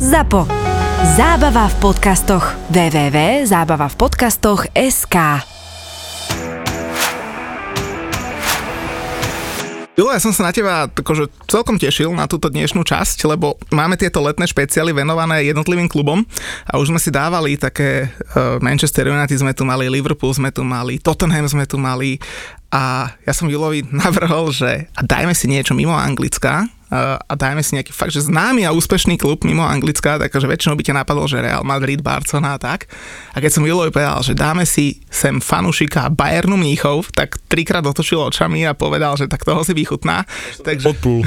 ZAPO. Zábava v podcastoch. www.zábavavpodcastoch.sk Julo, ja som sa na teba akože celkom tešil na túto dnešnú časť, lebo máme tieto letné špeciály venované jednotlivým klubom a už sme si dávali také uh, Manchester United sme tu mali, Liverpool sme tu mali, Tottenham sme tu mali a ja som Julovi navrhol, že a dajme si niečo mimo Anglicka, a dajme si nejaký fakt, že známy a úspešný klub mimo Anglická, takže väčšinou by ťa napadlo, že Real Madrid, Barcelona a tak. A keď som Julovi povedal, že dáme si sem fanušika Bayernu Mníchov, tak trikrát otočil očami a povedal, že tak toho si vychutná. Takže... Podpul.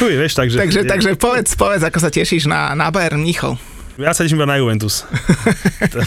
Uj, vieš, takže... takže, takže povedz, povedz, ako sa tešíš na, na Bayern Mníchov. Ja sa teším na Juventus. to,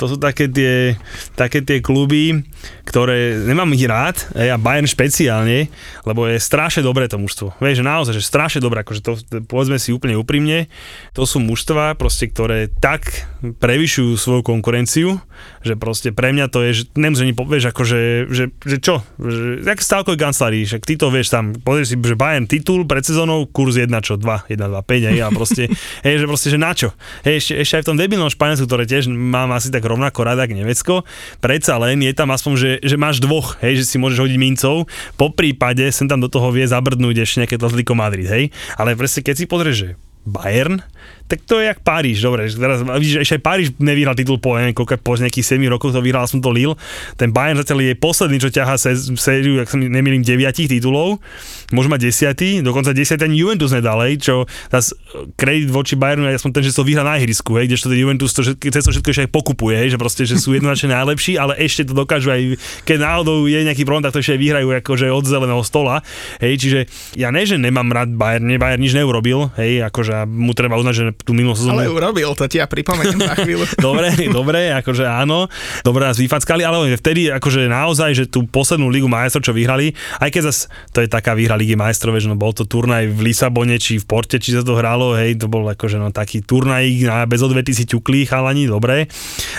to sú také tie, také tie kluby, ktoré nemám ich rád, a Bayern špeciálne, lebo je strašne dobré to mužstvo. Vieš, že naozaj, že strašne dobré, akože to povedzme si úplne úprimne, to sú mužstva, proste, ktoré tak prevyšujú svoju konkurenciu, že proste pre mňa to je, že nemusím vieš, akože, že, že čo, že, jak stávkoj kancelári, však ty to vieš tam, pozrieš si, že Bayern titul pred sezónou, kurz 1 čo, 2, 1, 2, 5, hej, a proste, hej, že proste, že na čo? Hej, ešte, ešte aj v tom debilnom Španielsku, ktoré tiež mám asi tak rovnako rada ako Nemecko, predsa len je tam aspoň, že, že máš dvoch, hej, že si môžeš hodiť mincov, po prípade sem tam do toho vie zabrdnúť ešte nejaké Atletico Madrid, hej, ale presne keď si pozrieš, že Bayern, tak to je jak Paríž, dobre, teraz vidíš, ešte aj Paríž nevyhral titul po, neviem, koľko, po nejakých 7 rokov to vyhral som to Lille, ten Bayern zatiaľ je posledný, čo ťahá sériu, ak sa nemýlim, 9 titulov, môže mať 10, dokonca 10 ani Juventus nedalej, čo zase kredit voči Bayernu ja som ten, že to vyhrá na ihrisku, hej, kdežto ten Juventus to všetko, to všetko ešte aj pokupuje, hej, že proste, že sú jednoznačne najlepší, ale ešte to dokážu aj, keď náhodou je nejaký problém, tak to ešte aj vyhrajú akože od zeleného stola, hej, čiže ja ne, že nemám rád Bayern, Bayern nič neurobil, hej, akože mu treba uznať, že tú minulú sezónu... Ale urobil, to ti ja pripomeniem za chvíľu. dobre, dobre, akože áno, dobre nás vyfackali, ale vtedy akože naozaj, že tú poslednú ligu majstrov, čo vyhrali, aj keď zase to je taká výhra ligy majstrov, že no bol to turnaj v Lisabone, či v Porte, či sa to hralo, hej, to bol akože no taký turnaj na bez odvety si ťukli chalani, dobre,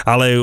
ale e,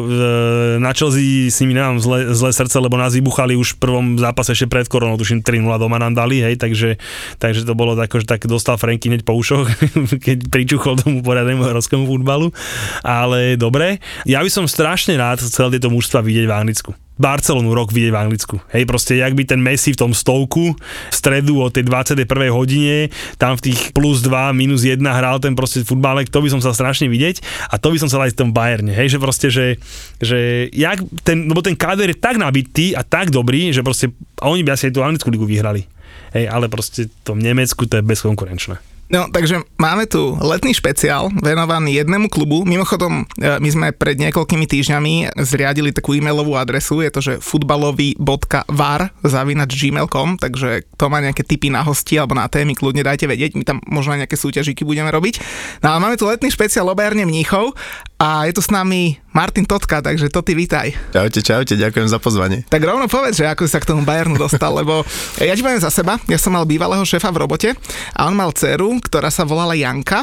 na Chelsea s nimi nemám zle, zlé srdce, lebo nás vybuchali už v prvom zápase ešte pred koronou, tuším 3-0 doma nám dali, hej, takže, takže to bolo tak, že tak dostal Franky hneď po ušoch, keď pričuchol tomu poriadnemu európskemu futbalu, ale dobre. Ja by som strašne rád chcel tieto mužstva vidieť v Anglicku. Barcelonu rok vidieť v Anglicku. Hej, proste, jak by ten Messi v tom stovku v stredu o tej 21. hodine, tam v tých plus 2, minus 1 hral ten proste futbalek, to by som sa strašne vidieť a to by som sa aj v tom Bayerne, hej, že proste, že, že jak ten, lebo ten káder je tak nabitý a tak dobrý, že proste, oni by asi aj tú Anglickú ligu vyhrali. Hej, ale proste v tom Nemecku to je bezkonkurenčné. No, takže máme tu letný špeciál venovaný jednému klubu. Mimochodom, e, my sme pred niekoľkými týždňami zriadili takú e-mailovú adresu, je to, že futbalový.var zavinač gmail.com, takže to má nejaké tipy na hosti alebo na témy, kľudne dajte vedieť, my tam možno nejaké súťažiky budeme robiť. No a máme tu letný špeciál o Berne Mníchov a je tu s nami Martin Totka, takže to ty vítaj. Čaute, čaute, ďakujem za pozvanie. Tak rovno povedz, že ako si sa k tomu Bayernu dostal, lebo ja ti poviem za seba, ja som mal bývalého šéfa v robote a on mal dceru, ktorá sa volala Janka.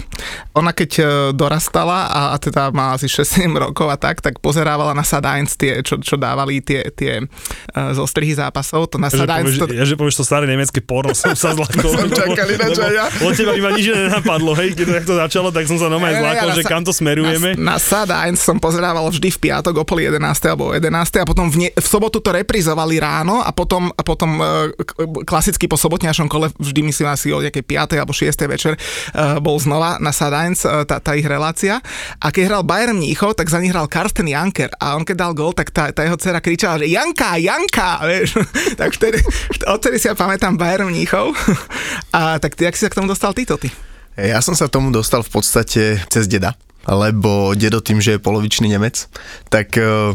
Ona keď e, dorastala a, a teda má asi 6-7 rokov a tak, tak pozerávala na Sadainc tie, čo, čo dávali tie, tie uh, zostrihy zápasov. To na Sadainc... To... Ja, že povieš to staré nemecké porno, som sa zlakol. som čakal ináč aj ja. Od teba iba nič nenapadlo, hej, keď to začalo, tak som sa normálne zlakol, že kam to smerujeme. Na, na Sadainc som pozerával vždy v piatok o pol 11. alebo 11. a potom v, ne, v sobotu to reprizovali ráno a potom, a potom uh, klasicky po sobotňašom kole vždy myslím asi o nejakej 5. alebo 6. večer uh, bol znova na Sadainc, uh, tá, tá ich relácia. A keď hral Bayern Mníchov, tak za nich hral Karsten Janker. A on keď dal gol, tak tá, tá jeho dcera kričala, že Janka, Janka, vieš. tak vtedy, odtedy si ja pamätám Bayern Mníchov. a tak ty, jak si sa k tomu dostal ty, ty? Ja som sa tomu dostal v podstate cez deda, lebo dedo tým, že je polovičný Nemec, tak uh,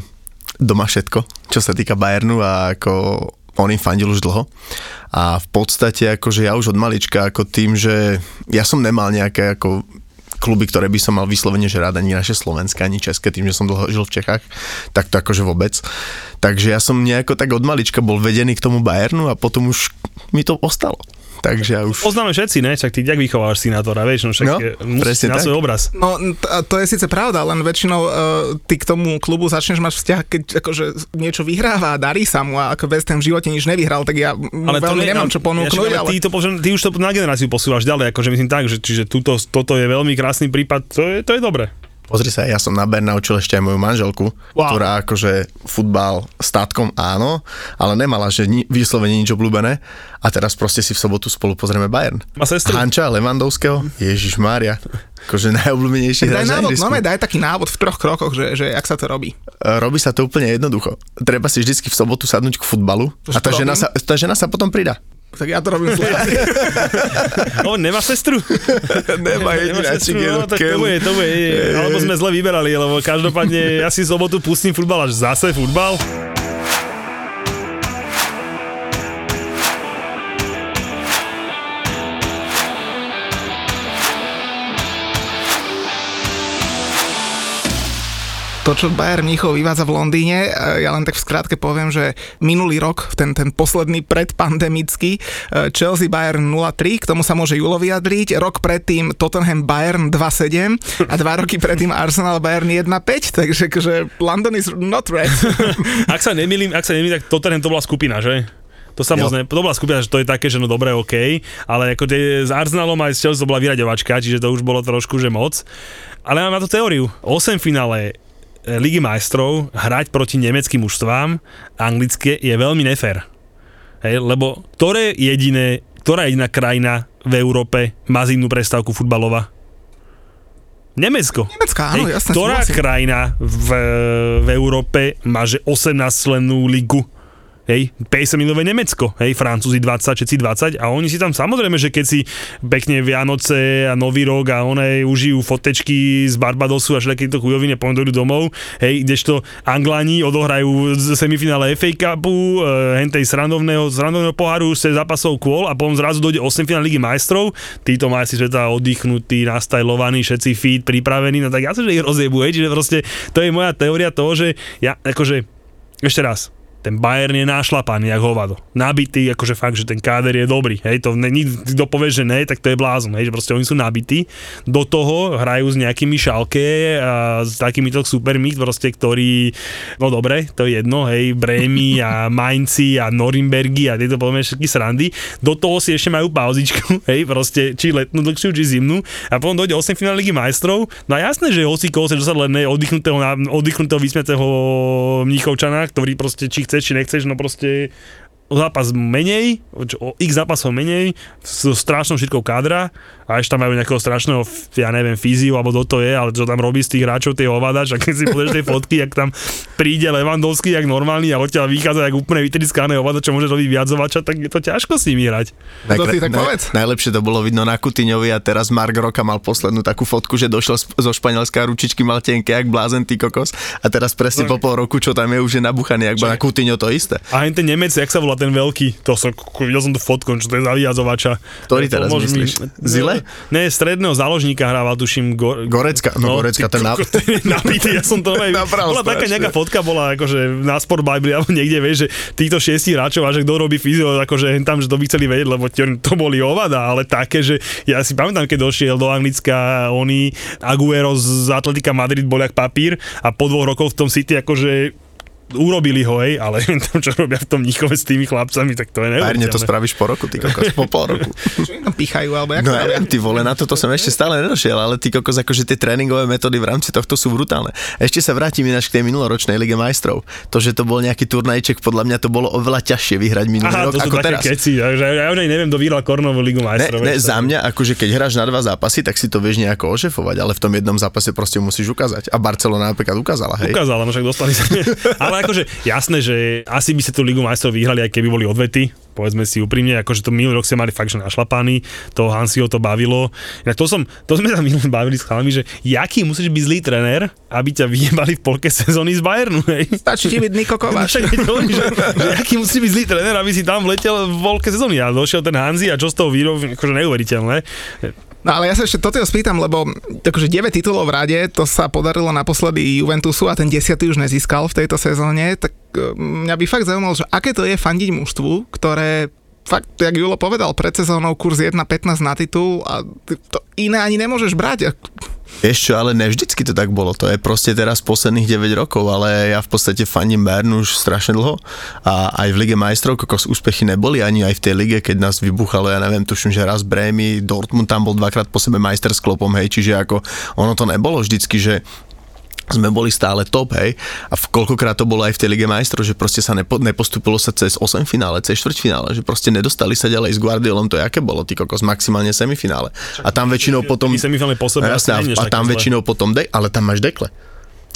doma všetko, čo sa týka Bayernu a ako on im fandil už dlho. A v podstate akože ja už od malička ako tým, že ja som nemal nejaké ako kluby, ktoré by som mal vyslovene, že rád ani naše slovenské, ani české, tým, že som dlho žil v Čechách, tak to akože vôbec. Takže ja som nejako tak od malička bol vedený k tomu Bayernu a potom už mi to ostalo. Takže ja už... Poznáme všetci, ne? Čak ty jak vychovávaš synátora, vieš, no však No, musíš na tak. svoj obraz. No, to je síce pravda, len väčšinou uh, ty k tomu klubu začneš mať vzťah, keď akože niečo vyhráva a darí sa mu a ako West Ham v živote nič nevyhral, tak ja mu veľmi ne- nemám čo ponúknuť, ja, ale... ty, to, požen- ty už to na generáciu posúvaš ďalej, akože myslím tak, že čiže túto, toto je veľmi krásny prípad, to je, to je dobre. Pozri sa, ja som na Ber naučil ešte aj moju manželku, Wow. ktorá akože futbal státkom áno, ale nemala, že ni- vyslovene nič obľúbené. A teraz proste si v sobotu spolu pozrieme Bayern. Má sestru? Hanča, Levandovského, Ježiš Mária. Akože najobľúbenejší hráč na návod, no daj taký návod v troch krokoch, že, že jak sa to robí. E, Robí sa to úplne jednoducho. Treba si vždycky v sobotu sadnúť k futbalu a tá žena, sa, tá žena sa potom pridá. Tak ja to robím zle. On nemá sestru? Nemá sestru, no, tak to bude, to bude, alebo sme zle vyberali, lebo každopádne ja si sobotu pustím futbal, až zase futbal. To, čo Bayern Mníchov vyvádza v Londýne, e, ja len tak v skrátke poviem, že minulý rok, ten, ten posledný predpandemický, e, Chelsea Bayern 0-3, k tomu sa môže Julo vyjadriť, rok predtým Tottenham Bayern 2-7 a dva roky predtým Arsenal Bayern 1-5, takže akože London is not red. Ak sa nemýlim, ak sa nemýlim, tak Tottenham to bola skupina, že? To sa Jo. moc ne, to bola skupina, že to je také, že no dobre, OK, ale ako tie, s Arsenalom aj s Chelsea to bola vyraďovačka, čiže to už bolo trošku, že moc. Ale mám na to teóriu. 8 finále Ligy majstrov hrať proti nemeckým mužstvám anglické je veľmi nefér. Hej, lebo ktoré jediné, ktorá jediná krajina v Európe má zimnú prestávku futbalová? Nemecko. Nemecká, áno, Hej, jasné, ktorá krajina v, v Európe má že 18 člennú ligu? Hej, 50 milové Nemecko, hej, Francúzi 20, všetci 20 a oni si tam samozrejme, že keď si pekne Vianoce a Nový rok a one užijú fotečky z Barbadosu a všetky to chujovine, dojdú domov, hej, kdežto Angláni odohrajú semifinále FA Cupu, e, hentej srandovného, srandovného poháru, se zápasov kôl a potom zrazu dojde 8 finál Ligy majstrov, títo majstri sveta oddychnutí, nastajlovaní, všetci fit, pripravení, no tak ja sa, že ich rozjebu, hej, čiže proste to je moja teória toho, že ja, akože, ešte raz, ten Bayern je nášlapaný, jak hovado. Nabitý, akože fakt, že ten káder je dobrý. Hej, to ne, kto povie, že ne, tak to je blázon. Hej, že proste oni sú nabití. Do toho hrajú s nejakými šalke a s takýmito supermi, proste, ktorí, no dobre, to je jedno, hej, Brémy a Mainci a Norimbergy a tieto poviem všetky srandy. Do toho si ešte majú pauzičku, hej, proste, či letnú dlhšiu, či zimnú. A potom dojde 8 finále Ligy majstrov. No a jasné, že hoci koho sa dostať len oddychnutého, oddychnutého vysmiatého Mníchovčana, ktorý proste, či chceš, či nechceš, no proste o zápas menej, o x zápasov menej, s strašnou šírkou kádra a ešte tam majú nejakého strašného, ja neviem, fyziu alebo kto to je, ale čo tam robí z tých hráčov tie ovadač a keď si pozrieš tie fotky, jak tam príde Levandovský jak normálny a odtiaľ vychádza jak úplne vytriskané ovadač, čo môže robiť viacovača, tak je to ťažko s nimi hrať. To si tak povedz. najlepšie to bolo vidno na Kutiňovi a teraz Mark Roka mal poslednú takú fotku, že došiel z- zo Španielska a ručičky mal tenké, jak blázen ty kokos. A teraz presne po pol roku, čo tam je, už je nabuchaný, jak na Kutiňo to isté. A ten Nemec, jak sa volá ten veľký, to som, videl som tú fotku, čo to je za vyjazovača. Ktorý teraz Pomôž mi. myslíš? Zile? Ne, stredného záložníka hrával, tuším, Go, Gorecka, no, Gorecka, ty ten na... kokos, ten je nabitý, ja som to. Nabral bola taká nejaká fotka, bola akože na Sport Bible alebo niekde, vieš, že týchto šiestich hráčov a že kto robí fyzio, akože tam, že to by chceli vedieť, lebo to boli ovada, ale také, že ja si pamätám, keď došiel do Anglicka oni Aguero z Atletika Madrid bol jak papír a po dvoch rokoch v tom City akože urobili ho, hej, ale tam, čo robia v tom Níchove s tými chlapcami, tak to je Párne to neuveriteľné. spravíš po roku, ty kokos, po pol roku. Čo im tam pichajú, alebo jak No to ja ty vole, na toto som ešte stále nedošiel, ale ty kokos, akože tie tréningové metódy v rámci tohto sú brutálne. Ešte sa vrátim ináč k tej minuloročnej Lige majstrov. To, že to bol nejaký turnajček, podľa mňa to bolo oveľa ťažšie vyhrať minulý Aha, rok to sú ako také teraz. keci, že ja už neviem, kto vyhral Kornovú ligu Ne, majstrov. ne, vieš, za mňa, akože keď hráš na dva zápasy, tak si to vieš nejako ošefovať, ale v tom jednom zápase proste musíš ukázať. A Barcelona napríklad ukázala, hej. Ukázala, no však dostali sa. Ale akože jasné, že asi by ste tú Ligu majstrov vyhrali, aj keby boli odvety. Povedzme si úprimne, akože to minulý rok ste mali fakt, že našlapaný, to Hansio to bavilo. Inak to, som, to sme sa minulý bavili s chalami, že jaký musíš byť zlý tréner, aby ťa vyjebali v polke sezóny z Bayernu, hej? Stačí ti byť Niko No Kováč. hovorím, že, že aký musí byť zlý tréner, aby si tam vletel v polke sezóny. A došiel ten Hanzi a čo z toho výrob, akože neuveriteľné. No ale ja sa ešte toto spýtam, lebo akože 9 titulov v rade, to sa podarilo naposledy Juventusu a ten 10. už nezískal v tejto sezóne, tak e, mňa by fakt zaujímalo, že aké to je fandiť mužstvu, ktoré fakt, jak Julo povedal, pred sezónou kurz 1.15 na titul a to iné ani nemôžeš brať. Vieš čo, ale nevždycky to tak bolo. To je proste teraz posledných 9 rokov, ale ja v podstate faním Bayernu už strašne dlho. A aj v Lige majstrov kokos úspechy neboli, ani aj v tej lige, keď nás vybuchalo, ja neviem, tuším, že raz Brémy, Dortmund tam bol dvakrát po sebe majster s klopom, hej, čiže ako ono to nebolo vždycky, že sme boli stále top, hej. A v koľkokrát to bolo aj v tej Lige majstrov, že proste sa nepo, nepostupilo sa cez 8 finále, cez štvrťfinále, že proste nedostali sa ďalej s Guardiolom, to je aké bolo, ty kokos, maximálne semifinále. A tam väčšinou potom... Semifinále po sebe, jasne, a, a tam väčšinou potom, de, ale tam máš dekle.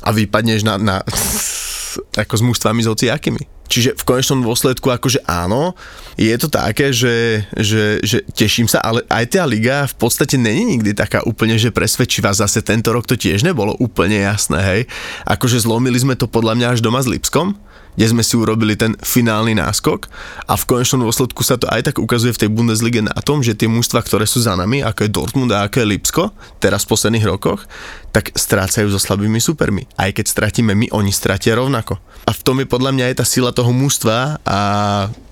A vypadneš na, na ako s mužstvami s hociakými. Čiže v konečnom dôsledku akože áno, je to také, že, že, že teším sa, ale aj tá liga v podstate není nikdy taká úplne, že presvedčivá. Zase tento rok to tiež nebolo úplne jasné, hej. Akože zlomili sme to podľa mňa až doma s Lipskom, kde sme si urobili ten finálny náskok a v konečnom dôsledku sa to aj tak ukazuje v tej Bundeslige na tom, že tie mužstva, ktoré sú za nami, ako je Dortmund a ako je Lipsko, teraz v posledných rokoch, tak strácajú so slabými supermi. Aj keď stratíme my, oni stratia rovnako. A v tom je podľa mňa aj tá sila toho mužstva a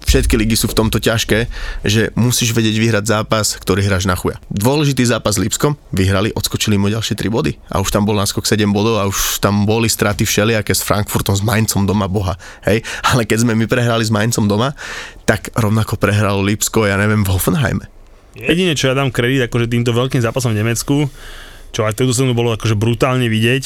všetky ligy sú v tomto ťažké, že musíš vedieť vyhrať zápas, ktorý hráš na chuja. Dôležitý zápas s Lipskom, vyhrali, odskočili mu ďalšie 3 body a už tam bol náskok 7 bodov a už tam boli straty všelijaké s Frankfurtom, s Mainzom doma, boha. Hej, ale keď sme my prehrali s Mainzom doma, tak rovnako prehralo Lipsko, ja neviem, v Hoffenheime. Jedine, čo ja dám kredit akože týmto veľkým zápasom v Nemecku, čo aj v sezónu bolo akože brutálne vidieť,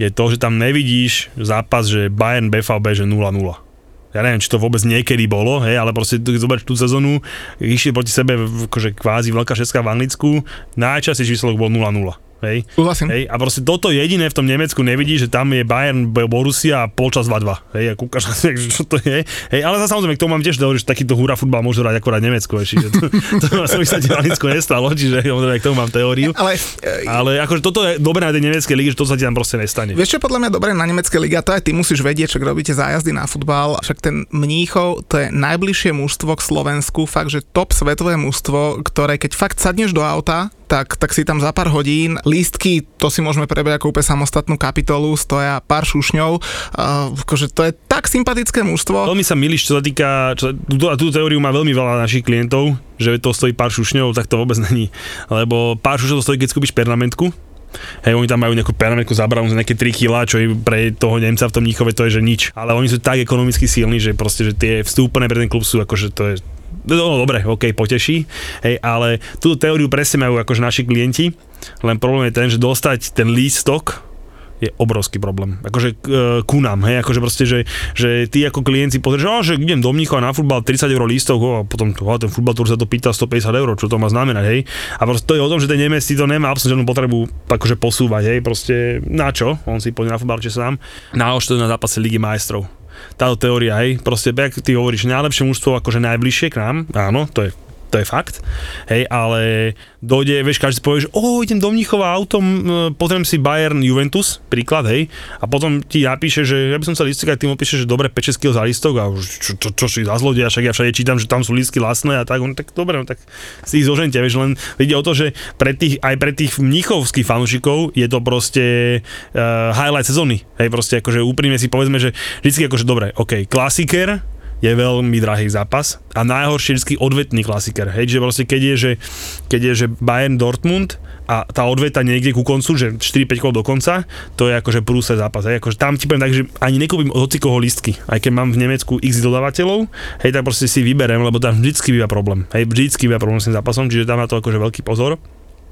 je to, že tam nevidíš zápas, že Bayern BVB, že 0-0 ja neviem, či to vôbec niekedy bolo, hej, ale proste zoberť tú sezónu, išli proti sebe akože kvázi veľká šestka v Anglicku, najčastejší výsledok bol 0-0. Hej. Súhlasím. Hej. A proste toto jediné v tom Nemecku nevidí, že tam je Bayern, Borussia a polčas 2-2. Hej, a kúkaš na čo to je. Hej, ale samozrejme, k tomu mám tiež dohodu, že takýto húra futbal môže hrať akorát Nemecko. Čiže to, to, to sa mi sa Nemecko nestalo, čiže k tomu mám teóriu. Ale, ale akože toto je dobré na tej nemeckej ligy, že to sa ti tam proste nestane. Vieš čo podľa mňa dobré na nemeckej liga, to aj ty musíš vedieť, čo robíte zájazdy na futbal. Však ten Mníchov, to je najbližšie mužstvo k Slovensku, fakt, že top svetové mužstvo, ktoré keď fakt sadneš do auta, tak, tak si tam za pár hodín. Lístky, to si môžeme prebrať ako úplne samostatnú kapitolu, stoja pár šušňov. Uh, akože to je tak sympatické mužstvo. Veľmi sa milíš, čo sa týka, čo, túto, túto teóriu má veľmi veľa našich klientov, že to stojí pár šušňov, tak to vôbec není. Lebo pár šušňov to stojí, keď skúpiš pernamentku, Hej, oni tam majú nejakú pernamentku zabravu za nejaké 3 kg, čo je pre toho Nemca v tom Níchove to je, že nič. Ale oni sú tak ekonomicky silní, že proste, že tie vstúpené pre ten klub sú akože to je No, no dobre, ok, poteší, hej, ale túto teóriu presne majú akože naši klienti, len problém je ten, že dostať ten lístok je obrovský problém. Akože e, ku nám, hej, akože proste, že, že ty ako klient pozrieš, že idem do Mníchova na futbal 30 eur lístok, a potom oh, ten futbal tur sa to pýta 150 eur, čo to má znamenať, hej. A proste to je o tom, že ten Nemec si to nemá absolútne žiadnu potrebu akože posúvať, hej, proste na čo? On si pôjde na futbal, či sám. Na to na zápase Ligy majstrov táto teória, hej, proste, jak ty hovoríš, najlepšie mužstvo akože najbližšie k nám, áno, to je to je fakt, hej, ale dojde, vieš, každý povie, že oh, idem do Mnichova autom, pozriem si Bayern Juventus, príklad, hej, a potom ti napíše, že ja by som sa listok, a ty že dobre, 5 kg za listok a už čo, čo, čo, si za zlodia, však ja všade čítam, že tam sú lístky lastné a tak, on tak dobre, no, tak si ich zožente, vieš, len ide o to, že pre tých, aj pre tých mnichovských fanúšikov je to proste uh, highlight sezóny, hej, proste akože úprimne si povedzme, že vždycky akože dobre, ok, klasiker, je veľmi drahý zápas. A najhoršie vždy odvetný klasiker, hej, že vlastne keď je, že, keď je, že Bayern Dortmund a tá odveta niekde ku koncu, že 4-5 kol do konca, to je akože prúse zápas, hej, akože tam ti poviem tak, že ani nekúpim od hocikoho listky, aj keď mám v Nemecku x dodávateľov, hej, tak proste si vyberem, lebo tam vždycky býva problém, hej, vždycky býva problém s tým zápasom, čiže tam na to akože veľký pozor.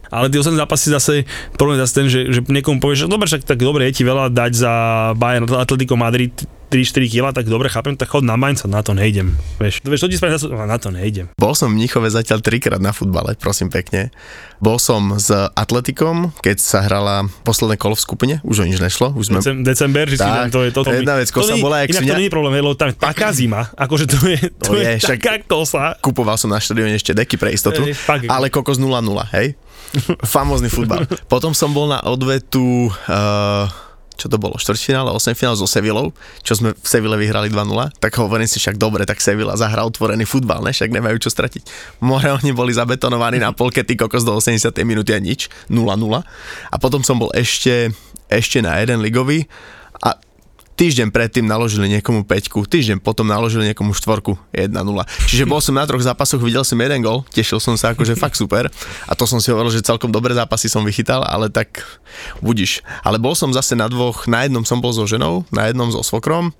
Ale tie ostatné zápasy zase, problém je zase ten, že, že niekomu povieš, že dobre, však tak dobre, je ti veľa dať za Bayern Atletico Madrid 3-4 kg, tak dobre chápem, tak chod na Mainz, na to nejdem. Vieš, vieš to ti spraviť, na to nejdem. Bol som v Mnichove zatiaľ trikrát na futbale, prosím pekne. Bol som s Atletikom, keď sa hrala posledné kolo v skupine, už o nič nešlo. Už sme... Decem, december, že tak, si to je toto. Jedna vec, kosa bola, jak inak to nie je problém, lebo tam je taká zima, akože to je, to, to je, je taká kosa. Kupoval som na štadióne ešte deky pre istotu, fakt, ale kokos 0-0, hej? Famózny futbal. Potom som bol na odvetu uh, čo to bolo, štvrťfinále, 8 finále so Sevillou, čo sme v Seville vyhrali 2-0, tak hovorím si však dobre, tak Sevilla zahra otvorený futbal, ne, však nemajú čo stratiť. More oni boli zabetonovaní na polke, ty kokos do 80. minúty a nič, 0-0. A potom som bol ešte, ešte na jeden ligový a týždeň predtým naložili niekomu 5, týždeň potom naložili niekomu 4, 1-0. Čiže bol som na troch zápasoch, videl som jeden gol, tešil som sa akože fakt super a to som si hovoril, že celkom dobré zápasy som vychytal, ale tak budíš. Ale bol som zase na dvoch, na jednom som bol so ženou, na jednom so svokrom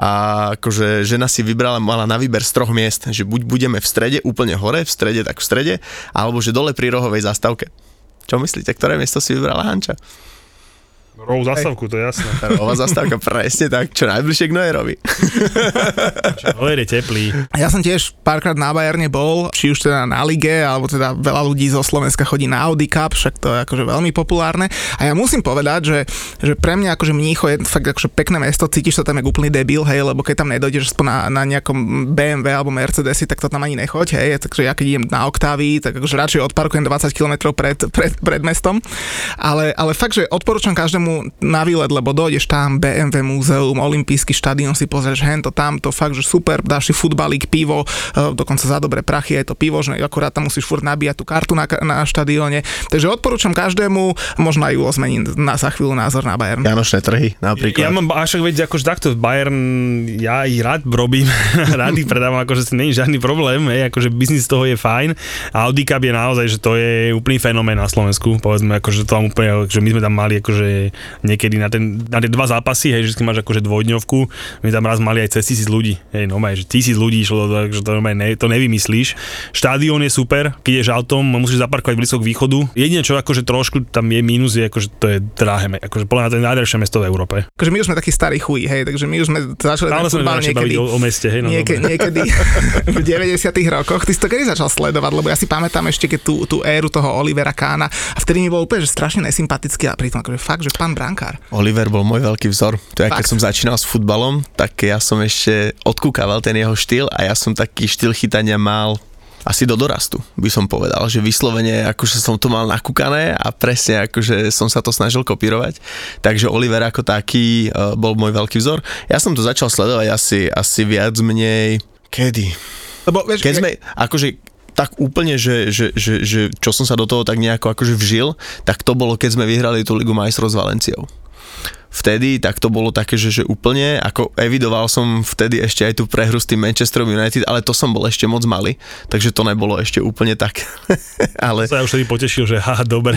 a akože žena si vybrala, mala na výber z troch miest, že buď budeme v strede, úplne hore, v strede, tak v strede, alebo že dole pri rohovej zastávke. Čo myslíte, ktoré miesto si vybrala Hanča? Rovú zastavku, to je jasné. Rová zastávka, presne tak, čo najbližšie k Nojerovi. Nojer je teplý. Ja som tiež párkrát na Bajerne bol, či už teda na lige, alebo teda veľa ľudí zo Slovenska chodí na Audi Cup, však to je akože veľmi populárne. A ja musím povedať, že, že pre mňa akože Mnícho je fakt akože pekné mesto, cítiš sa tam ako úplný debil, hej, lebo keď tam nedojdeš na, na nejakom BMW alebo Mercedesi, tak to tam ani nechoď, hej, takže ja keď idem na Oktávii, tak akože radšej odparkujem 20 km pred, pred, pred mestom. Ale, ale fakt, že odporúčam každému tomu na výlet, lebo dojdeš tam, BMW múzeum, olimpijský štadión si pozrieš hento, tamto, fakt, že super, dáš si futbalík, pivo, e, dokonca za dobré prachy je to pivo, že akurát tam musíš furt nabíjať tú kartu na, na štadióne. Takže odporúčam každému, možno aj Julo zmení na, za chvíľu názor na Bayern. Janošné trhy napríklad. Ja mám až veď akože takto Bayern, ja ich rád robím, rád ich predávam, akože není žiadny problém, hej, akože biznis z toho je fajn. A Audi Cup je naozaj, že to je úplný fenomén na Slovensku, povedzme, akože to tam úplne, že my sme tam mali akože niekedy na, ten, na tie dva zápasy, hej, že máš akože dvojdňovku, my tam raz mali aj cez tisíc ľudí, hej, no že tisíc ľudí išlo, že to, ne, to nevymyslíš. Štádión je super, keď ješ autom, musíš zaparkovať blízko k východu. Jedine, čo akože trošku tam je mínus, je akože to je drahé, akože podľa mňa to je najdrahšie mesto v Európe. Akože my už sme takí starí chuj, hej, takže my už sme začali Ale sme niekedy, o, o, meste, hej, no, nieke, niekedy v 90 rokoch. Ty si to kedy začal sledovať, lebo ja si pamätám ešte keď tú, tú éru toho Olivera Kána a vtedy mi bol úplne že strašne nesympatický a pritom akože fakt, že pán brankár. Oliver bol môj veľký vzor. To je, keď som začínal s futbalom, tak ja som ešte odkúkaval ten jeho štýl a ja som taký štýl chytania mal asi do dorastu, by som povedal, že vyslovene akože som to mal nakúkané a presne akože som sa to snažil kopírovať. Takže Oliver ako taký uh, bol môj veľký vzor. Ja som to začal sledovať asi, asi viac menej... Kedy? Lebo, vieš, keď sme, akože tak úplne, že, že, že, že čo som sa do toho tak nejako akože vžil, tak to bolo, keď sme vyhrali tú Ligu majstrov s Valenciou vtedy, tak to bolo také, že, že úplne, ako evidoval som vtedy ešte aj tú prehru s tým Manchester United, ale to som bol ešte moc malý, takže to nebolo ešte úplne tak. ale... Sa ja už vtedy potešil, že ha, dobre.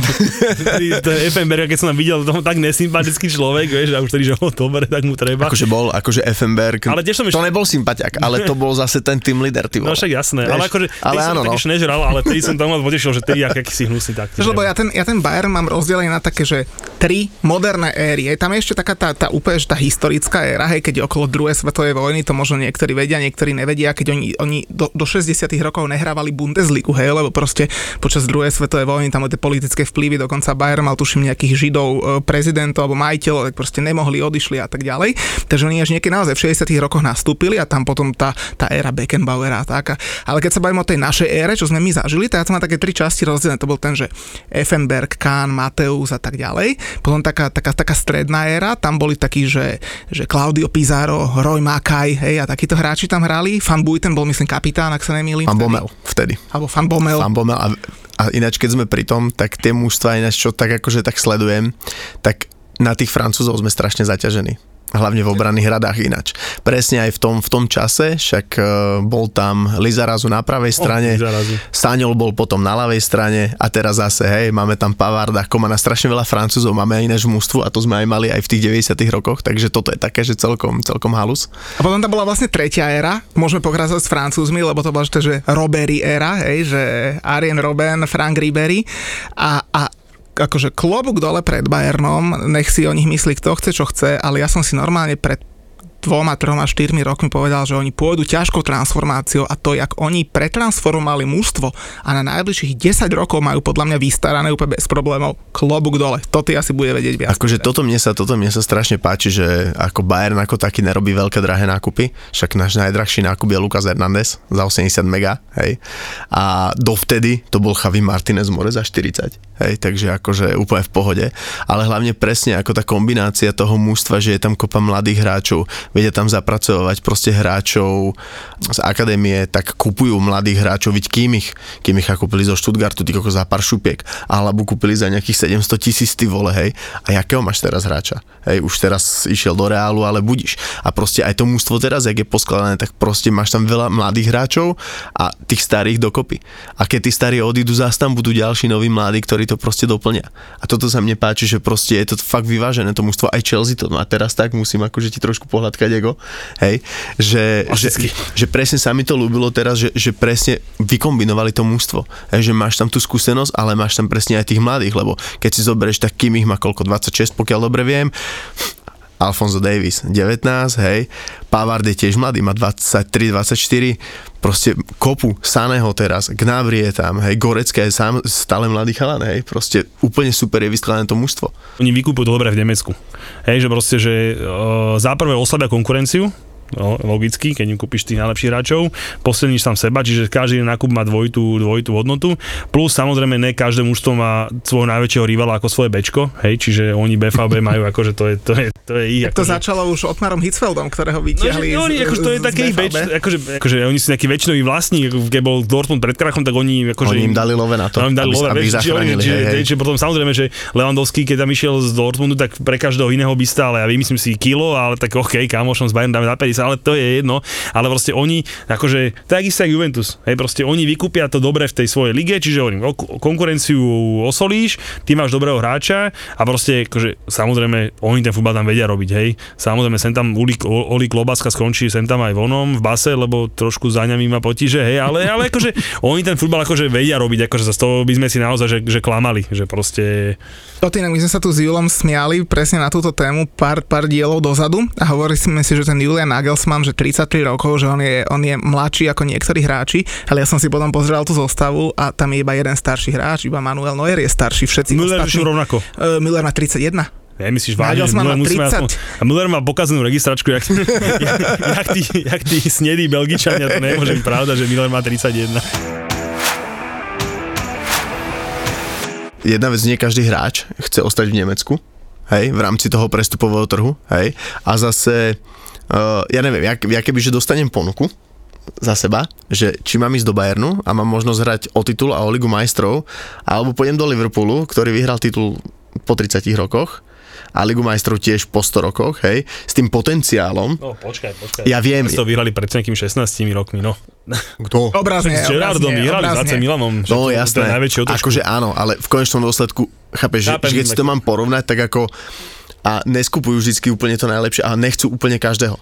to je FMBR, keď som videl, to tak nesympatický človek, vieš, a už vtedy, že oh, dobre, tak mu treba. Akože bol, akože FMBR, ale tiež som to nebol sympatiak, ale to bol zase ten team leader, ty No však jasné, vieš? ale akože ale áno, som no. nežral, ale tedy som tam potešil, že tedy aký si hnusný tak. Lebo ja ten, ja ten Bayern mám rozdelený na také, že tri moderné éry. Je tam ešte taká tá, tá úplne tá historická éra, hej, keď okolo druhej svetovej vojny, to možno niektorí vedia, niektorí nevedia, keď oni, oni do, do 60 rokov nehrávali Bundesligu, hej, lebo proste počas druhej svetovej vojny tam tie politické vplyvy, dokonca Bayern mal tuším nejakých židov e, prezidentov alebo majiteľov, tak proste nemohli, odišli a tak ďalej. Takže oni až niekedy naozaj v 60 rokoch nastúpili a tam potom tá, tá éra Beckenbauera a tak. Ale keď sa bavíme o tej našej ére, čo sme my zažili, tak ja som také tri časti rozdelené. To bol ten, že Effenberg, Kahn, Mateus a tak ďalej. Potom taká, taká, taká stredná éra, tam boli takí, že, že Claudio Pizarro, Roy Makaj, hej, a takíto hráči tam hrali. Fan Buiten bol, myslím, kapitán, ak sa nemýlim. Fan Bomel vtedy. Alebo Fan Bomel. Fan Bomel. A, a ináč, keď sme pri tom, tak tie mužstva, ináč, čo tak akože tak sledujem, tak na tých Francúzov sme strašne zaťažení hlavne v obranných radách inač. Presne aj v tom, v tom čase, však uh, bol tam Lizarazu na pravej strane, oh, bol potom na ľavej strane a teraz zase, hej, máme tam Pavarda, Komana, strašne veľa Francúzov, máme aj ináč v mústvu a to sme aj mali aj v tých 90 rokoch, takže toto je také, že celkom, celkom halus. A potom tam bola vlastne tretia éra, môžeme pokračovať s Francúzmi, lebo to bola že Robbery éra, hej, že Arjen Robben, Frank Ribery a, a akože klobúk dole pred Bayernom, nech si o nich myslí kto chce, čo chce, ale ja som si normálne pred dvoma, troma, štyrmi rokmi povedal, že oni pôjdu ťažkou transformáciou a to, jak oni pretransformovali mužstvo a na najbližších 10 rokov majú podľa mňa vystarané úplne bez problémov klobúk dole. To ty asi bude vedieť viac. Akože toto mne sa, toto mne sa strašne páči, že ako Bayern ako taký nerobí veľké drahé nákupy, však náš najdrahší nákup je Lucas Hernandez za 80 mega, hej. A dovtedy to bol Javi Martinez More za 40, hej, takže akože úplne v pohode, ale hlavne presne ako tá kombinácia toho mústva, že je tam kopa mladých hráčov, vedia tam zapracovať proste hráčov z akadémie, tak kupujú mladých hráčov, viď kým ich, kým ich kúpili zo Stuttgartu, ty za pár šupiek, alebo kúpili za nejakých 700 tisíc, ty vole, hej, a jakého máš teraz hráča? Hej, už teraz išiel do Reálu, ale budíš. A proste aj to mústvo teraz, jak je poskladané, tak proste máš tam veľa mladých hráčov a tých starých dokopy. A keď tí starí odídu zás, tam budú ďalší noví mladí, ktorí to proste doplňa. A toto sa mne páči, že proste je to fakt vyvážené, to mústvo aj Chelsea to má teraz tak, musím akože ti trošku pohľadkať ego, hej, že, že, že, presne sa mi to ľúbilo teraz, že, že presne vykombinovali to mústvo, hej, že máš tam tú skúsenosť, ale máš tam presne aj tých mladých, lebo keď si zoberieš, tak kým ich má koľko, 26, pokiaľ dobre viem, Alfonso Davis 19, hej, Pavard je tiež mladý, má 23, 24, proste kopu Saného teraz, Gnabry je tam, hej, Gorecké je sám stále mladý chalan, hej, proste úplne super je vyskladané to mužstvo. Oni vykúpujú dobre v Nemecku. Hej, že proste, že uh, záprve oslabia konkurenciu, no, logicky, keď im kúpiš tých najlepších hráčov, posilníš tam seba, čiže každý nákup má dvojitú, dvojitú hodnotu, plus samozrejme ne každé mužstvo má svojho najväčšieho rivala ako svoje bečko, hej, čiže oni BVB majú akože to je, to je, to je ich. Tak to akože... začalo už Otmarom Hitzfeldom, ktorého vytiahli no, oni, akože to je beč, akože, akože, oni sú nejaký väčšinový vlastník, keď bol Dortmund pred krachom, tak oni akože... Oni im dali love na to, no, im dali aby, love, aby vieš, zachránili, čiže, hej, hej. čiže, potom samozrejme, že Lewandowski, keď tam išiel z Dortmundu, tak pre každého iného by stále, ja vymyslím si kilo, ale tak OK, kamošom z Bayern dáme na 50, ale to je jedno, ale proste oni, akože, takisto ako Juventus, hej, proste oni vykúpia to dobre v tej svojej lige, čiže hovorím, konkurenciu osolíš, ty máš dobrého hráča a proste, akože, samozrejme, oni ten futbal tam vedia robiť, hej. Samozrejme, sem tam Uli, Oli Klobaska skončí sem tam aj vonom v base, lebo trošku za ňami ma potíže, hej, ale, ale akože, oni ten futbal akože vedia robiť, akože za toho by sme si naozaj, že, že klamali, že proste... To inak my sme sa tu s Julom smiali presne na túto tému pár, pár dielov dozadu a hovorili sme si, že ten Julian Nagelsmann, že 33 rokov, že on je, on je mladší ako niektorí hráči, ale ja som si potom pozrel tú zostavu a tam je iba jeden starší hráč, iba Manuel Neuer je starší, všetci Müller ostatní. rovnako. Uh, Müller má 31. Nemyslíš vážne, že Müller, musíme aspoň, a Müller má pokazenú registračku, jak, jak, jak, tí, jak tí snedí Belgičania, to nemôže byť pravda, že Müller má 31. Jedna vec, nie každý hráč chce ostať v Nemecku, hej, v rámci toho prestupového trhu, hej, a zase uh, ja neviem, ja, ja keby, že dostanem ponuku za seba, že či mám ísť do Bayernu a mám možnosť hrať o titul a o Ligu majstrov, alebo pôjdem do Liverpoolu, ktorý vyhral titul po 30 rokoch, a Ligu majstrov tiež po 100 rokoch, hej, s tým potenciálom. No, počkaj, počkaj. Ja viem. to vyhrali pred nejakými 16 rokmi, no. Kto? Obrazne, S Gerardom vyhrali s AC Milanom. No jasné, akože áno, ale v konečnom dôsledku, chápeš, že, že keď si to mám porovnať, tak ako a neskupujú vždy úplne to najlepšie a nechcú úplne každého.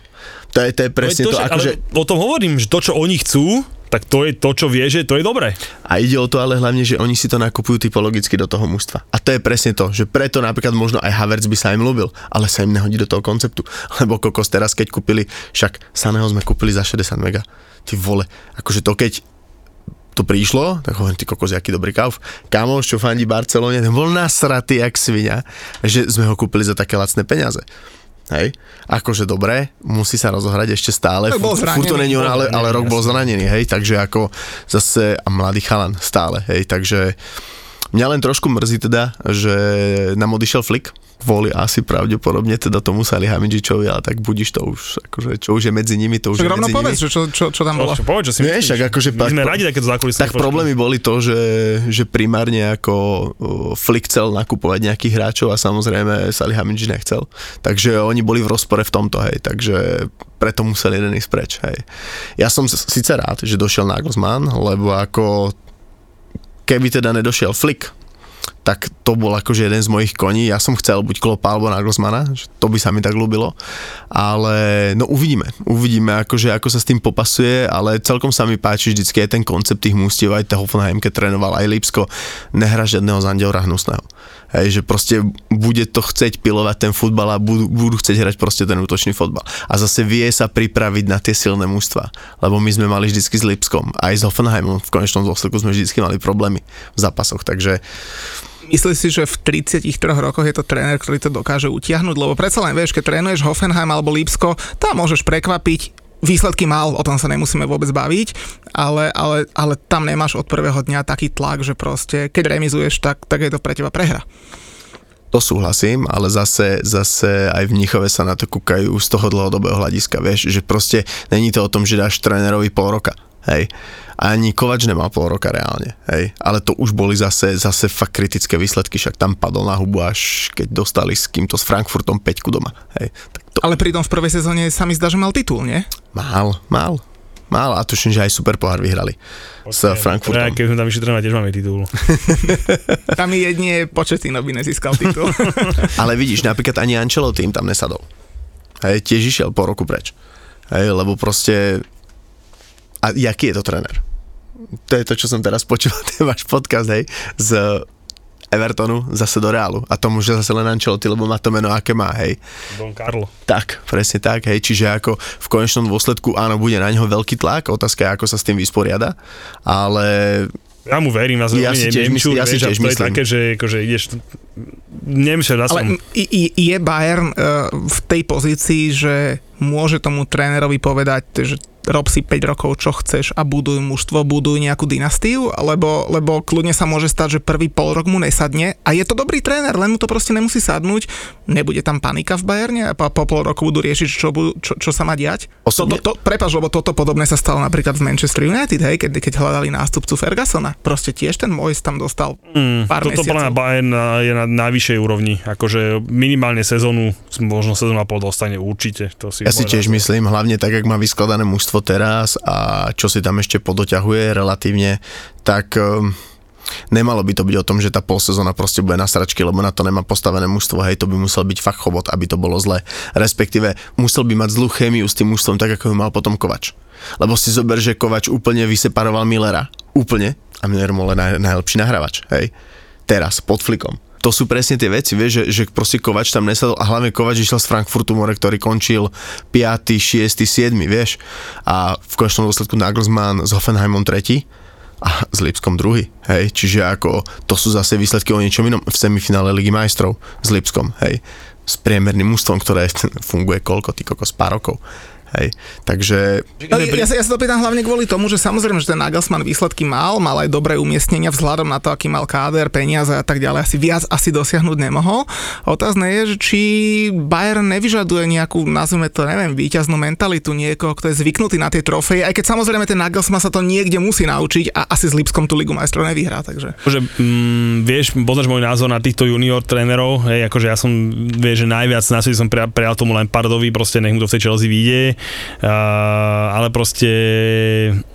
To je, to je presne to, to, to akože... O tom hovorím, že to, čo oni chcú, tak to je to, čo vie, že to je dobré. A ide o to ale hlavne, že oni si to nakupujú typologicky do toho mužstva. A to je presne to, že preto napríklad možno aj Havertz by sa im ľúbil, ale sa im nehodí do toho konceptu. Lebo kokos teraz, keď kúpili, však Saného sme kúpili za 60 mega. Ty vole, akože to keď to prišlo, tak hovorím, ty kokos, aký dobrý kauf. Kamoš, čo fandí Barcelone, ten bol nasratý jak svinia, že sme ho kúpili za také lacné peniaze. Hej, akože dobre, musí sa rozohrať ešte stále. Bol zranený, Furt to není on, ale, ale rok bol zranený, hej, takže ako zase a mladý chalan stále, hej, takže mňa len trošku mrzí teda, že nám odišiel Flick, kvôli asi pravdepodobne teda tomu Hamidžičovi, ale tak budíš to už, akože, čo už je medzi nimi, to už tak je rovno medzi povedz, nimi. Čo, čo, čo tam bolo. Čo, povedz, čo si Nie, však akože, My sme radi takéto zákulisné Tak problémy boli to, že, že primárne ako Flick chcel nakupovať nejakých hráčov a samozrejme Hamidži nechcel. Takže oni boli v rozpore v tomto, hej, takže preto musel jeden ísť preč, hej. Ja som síce rád, že došiel Nagelsmann, lebo ako keby teda nedošiel Flick, tak to bol akože jeden z mojich koní. Ja som chcel buď Klopa alebo Nagelsmana, to by sa mi tak ľúbilo. Ale no uvidíme. Uvidíme, akože, ako sa s tým popasuje, ale celkom sa mi páči vždycky aj ten koncept tých mústiev, aj ten Hoffenheim, keď trénoval aj Lipsko, nehra žiadneho zandiora hnusného. Hej, že proste bude to chceť pilovať ten futbal a budú, budú chcieť hrať proste ten útočný futbal. A zase vie sa pripraviť na tie silné mústva, lebo my sme mali vždycky s Lipskom, aj s Hoffenheimom, v konečnom dôsledku sme vždycky mali problémy v zápasoch, takže Myslíš si, že v 33 rokoch je to tréner, ktorý to dokáže utiahnuť? Lebo predsa len vieš, keď trénuješ Hoffenheim alebo Lipsko, tam môžeš prekvapiť výsledky mal, o tom sa nemusíme vôbec baviť, ale, ale, ale tam nemáš od prvého dňa taký tlak, že proste, keď remizuješ, tak, tak je to pre teba prehra. To súhlasím, ale zase, zase aj v Mnichove sa na to kúkajú z toho dlhodobého hľadiska, vieš, že proste není to o tom, že dáš trénerovi pol roka, hej. Ani Kovač nemal pol roka reálne, hej. Ale to už boli zase, zase fakt kritické výsledky, však tam padol na hubu až keď dostali s kýmto s Frankfurtom 5 doma, hej. Tak to... Ale pritom v prvej sezóne sa mi zdá, že mal titul, nie? Mal, mal. Mal a tuším, že aj super pohár vyhrali s Frankfurtom. Ja, keď sme tam trénovať, tiež máme titul. Tam jedine Početino by nezískal titul. Ale vidíš, napríklad ani Ancelotti im tam nesadol. Hej, tiež išiel po roku preč. Hej, lebo proste... A jaký je to tréner? To je to, čo som teraz počúval, ten váš podcast, hej, z Evertonu zase do Reálu. A to môže zase len Ancelotti, lebo má to meno, aké má, hej. Don Carlo. Tak, presne tak, hej. Čiže ako v konečnom dôsledku, áno, bude na neho veľký tlak, otázka je, ako sa s tým vysporiada, ale Ja mu verím, ja, Ja si tiež myslím- ja si tiež to je myslím. také, že akože ideš... Nemyslel, som... Ale je Bayern uh, v tej pozícii, že môže tomu trénerovi povedať, že rob si 5 rokov, čo chceš a buduj mužstvo, buduj nejakú dynastiu, lebo, lebo kľudne sa môže stať, že prvý pol rok mu nesadne a je to dobrý tréner, len mu to proste nemusí sadnúť, nebude tam panika v Bayerne a po, po pol roku budú riešiť, čo, budú, čo, čo sa má diať. Osobne- To, to, to, prepáč, lebo toto podobné sa stalo napríklad v Manchester United, hej, keď, keď hľadali nástupcu Fergusona. Proste tiež ten Moyes tam dostal Mm, pár toto mesiacov. Bayern na- je na najvyššej úrovni. Akože minimálne sezónu, možno sezónu a pol dostane určite. To si Ja si tiež názor. myslím, hlavne tak, ak má vyskladané mužstvo teraz a čo si tam ešte podoťahuje relatívne, tak um, nemalo by to byť o tom, že tá polsezóna proste bude na sračky, lebo na to nemá postavené mužstvo, hej, to by musel byť fakt chobot, aby to bolo zle. Respektíve musel by mať zlú chémiu s tým mužstvom, tak ako ju mal potom Kovač. Lebo si zober, že Kovač úplne vyseparoval Millera. Úplne. A Miller bol naj, najlepší nahrávač, hej. Teraz, pod flikom to sú presne tie veci, vieš, že, že proste Kovač tam nesadol a hlavne Kovač išiel z Frankfurtu More, ktorý končil 5., 6., 7., vieš. A v konečnom dôsledku Nagelsmann s Hoffenheimom 3. a s Lipskom druhý, hej. Čiže ako, to sú zase výsledky o niečom inom v semifinále Ligy majstrov s Lipskom, hej. S priemerným mústvom, ktoré funguje koľko, ty kokos, pár rokov. Hej, takže No, ja, sa, ja sa to pýtam hlavne kvôli tomu, že samozrejme, že ten Nagelsmann výsledky mal, mal aj dobré umiestnenia vzhľadom na to, aký mal káder, peniaze a tak ďalej. Asi viac asi dosiahnuť nemohol. Otázne je, že či Bayern nevyžaduje nejakú, nazvime to, neviem, víťaznú mentalitu niekoho, kto je zvyknutý na tie trofeje, aj keď samozrejme ten Nagelsmann sa to niekde musí naučiť a asi s Lipskom tú Ligu majstrov nevyhrá, takže... Že, mm, vieš, poznáš môj názor na týchto junior trénerov, hej, akože ja som, vieš, že najviac na som prijal, tomu Lampardovi, proste nech mu to v tej Chelsea vyjde, ale proste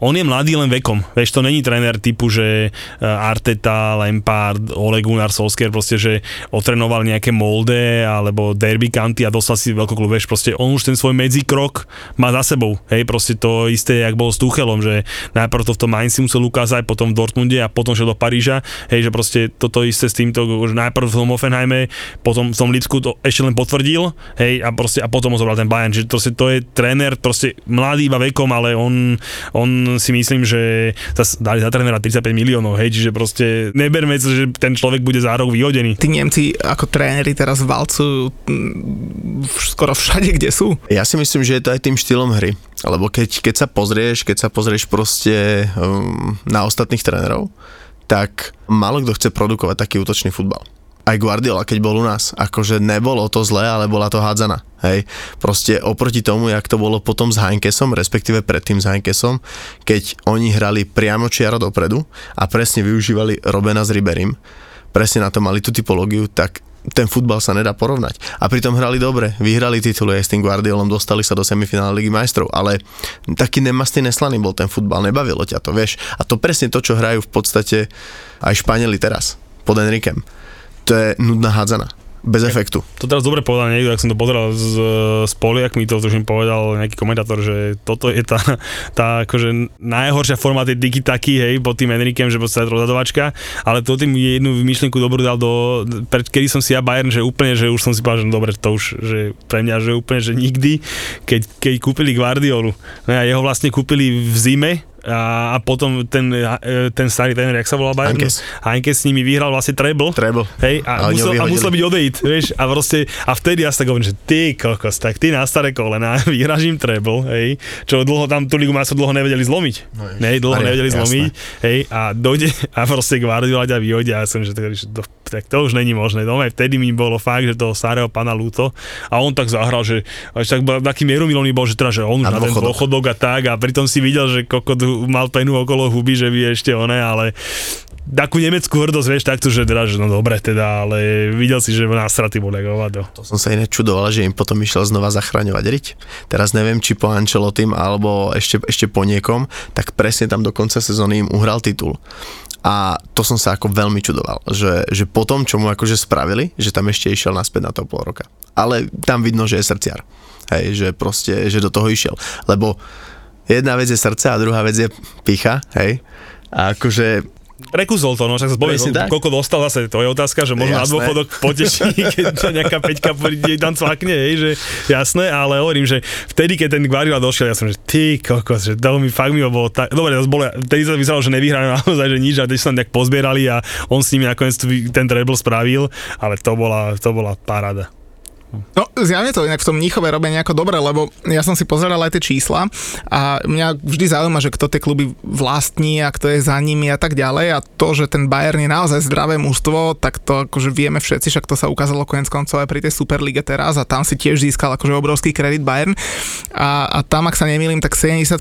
on je mladý len vekom, vieš, to není tréner typu, že uh, Arteta, Lampard, Ole Gunnar Solskjaer, proste, že otrenoval nejaké molde alebo Derby County a dostal si veľký klub, vieš, proste on už ten svoj medzikrok má za sebou, hej, proste to isté, jak bol s Tuchelom, že najprv to v tom Mainzi musel ukázať, potom v Dortmunde a potom šiel do Paríža, hej, že proste toto isté s týmto, že najprv v tom Offenheime, potom v tom Lipsku to ešte len potvrdil, hej, a proste a potom ho zobral ten Bayern, že proste to je tréner, proste mladý iba vekom, ale on, on si myslím, že sa dali za trénera 35 miliónov, hej, čiže proste neberme, že ten človek bude za rok vyhodený. Tí Nemci ako tréneri teraz valcujú mm, skoro všade, kde sú. Ja si myslím, že je to aj tým štýlom hry. Lebo keď, keď sa pozrieš, keď sa pozrieš proste um, na ostatných trénerov, tak málo kto chce produkovať taký útočný futbal. Aj Guardiola, keď bol u nás, akože nebolo to zlé, ale bola to hádzana. Hej, proste oproti tomu, jak to bolo potom s Heinkesom, respektíve predtým s Heinkesom, keď oni hrali priamo čiaro dopredu a presne využívali Robena s Riberim, presne na to mali tú typológiu, tak ten futbal sa nedá porovnať. A pritom hrali dobre, vyhrali tituly aj s tým Guardiolom, dostali sa do semifinále Ligy majstrov, ale taký nemastý neslaný bol ten futbal, nebavilo ťa to, vieš. A to presne to, čo hrajú v podstate aj Španieli teraz, pod Enrikem. To je nudná hádzana, bez efektu. To teraz dobre povedal niekto, ak som to pozeral z, z Poliak, mi to tuším povedal nejaký komentátor, že toto je tá, tá akože najhoršia forma tej tiki taky, hej, pod tým Enrikem, že podstate rozhadovačka, ale to tým jednu myšlienku dobrú dal do, pre, kedy som si ja Bayern, že úplne, že už som si povedal, že dobre, to už, že pre mňa, že úplne, že nikdy, keď, keď kúpili Guardiolu, no a jeho vlastne kúpili v zime, a, a potom ten, e, ten starý tréner, jak sa volal Bayern? Heinkes. Heinkes s nimi vyhral vlastne treble. Treble. Hej, A a, musel, a musel byť odejít, vieš, a proste, a vtedy ja si tak hovorím, že ty kokos, tak ty na staré kolena vyhráš im treble, hej, čo dlho tam tú ligu mastrov dlho nevedeli zlomiť. No, hej, dlho Maria, nevedeli jasné. zlomiť, hej, a dojde a proste Guardiola ťa vyhodia, a ja som, že, to, tak to už není možné, no aj vtedy mi bolo fakt, že toho starého pana ľúto a on tak zahral, že až tak taký mierumilovný bol, že teda, že on už Na na, ten dôchodok a tak a pritom si videl, že kokot mal penu okolo huby, že by ešte one, ale takú nemeckú hrdosť, vieš, takto, že teda, že no dobre teda, ale videl si, že na straty bol jak hovado. To som sa iné čudoval, že im potom išiel znova zachraňovať riť. Teraz neviem, či po Ancelottim alebo ešte, ešte po niekom, tak presne tam do konca sezóny im uhral titul. A to som sa ako veľmi čudoval, že, že po tom, čo mu akože spravili, že tam ešte išiel naspäť na to pol roka. Ale tam vidno, že je srdciar. Hej, že proste, že do toho išiel. Lebo jedna vec je srdce a druhá vec je picha, hej. A akože Prekúzol to, no však sa tak. koľko dostal zase, to je otázka, že možno na Jasné. dôchodok poteší, keď sa nejaká peťka príde, tam cvakne, hej, že jasné, ale hovorím, že vtedy, keď ten Guardiola došiel, ja som, že ty kokos, že to mi fakt mi bolo tak, dobre, to bolo, vtedy sa vyzeralo, že nevyhrajú naozaj, že nič, a teď sa tam nejak pozbierali a on s nimi nakoniec ten treble spravil, ale to bola, to bola paráda. No, zjavne to inak v tom Mníchove robia nejako dobre, lebo ja som si pozeral aj tie čísla a mňa vždy zaujíma, že kto tie kluby vlastní a kto je za nimi a tak ďalej. A to, že ten Bayern je naozaj zdravé mužstvo, tak to akože vieme všetci, však to sa ukázalo konec koncov aj pri tej Superlige teraz a tam si tiež získal akože obrovský kredit Bayern. A, a tam, ak sa nemýlim, tak 75%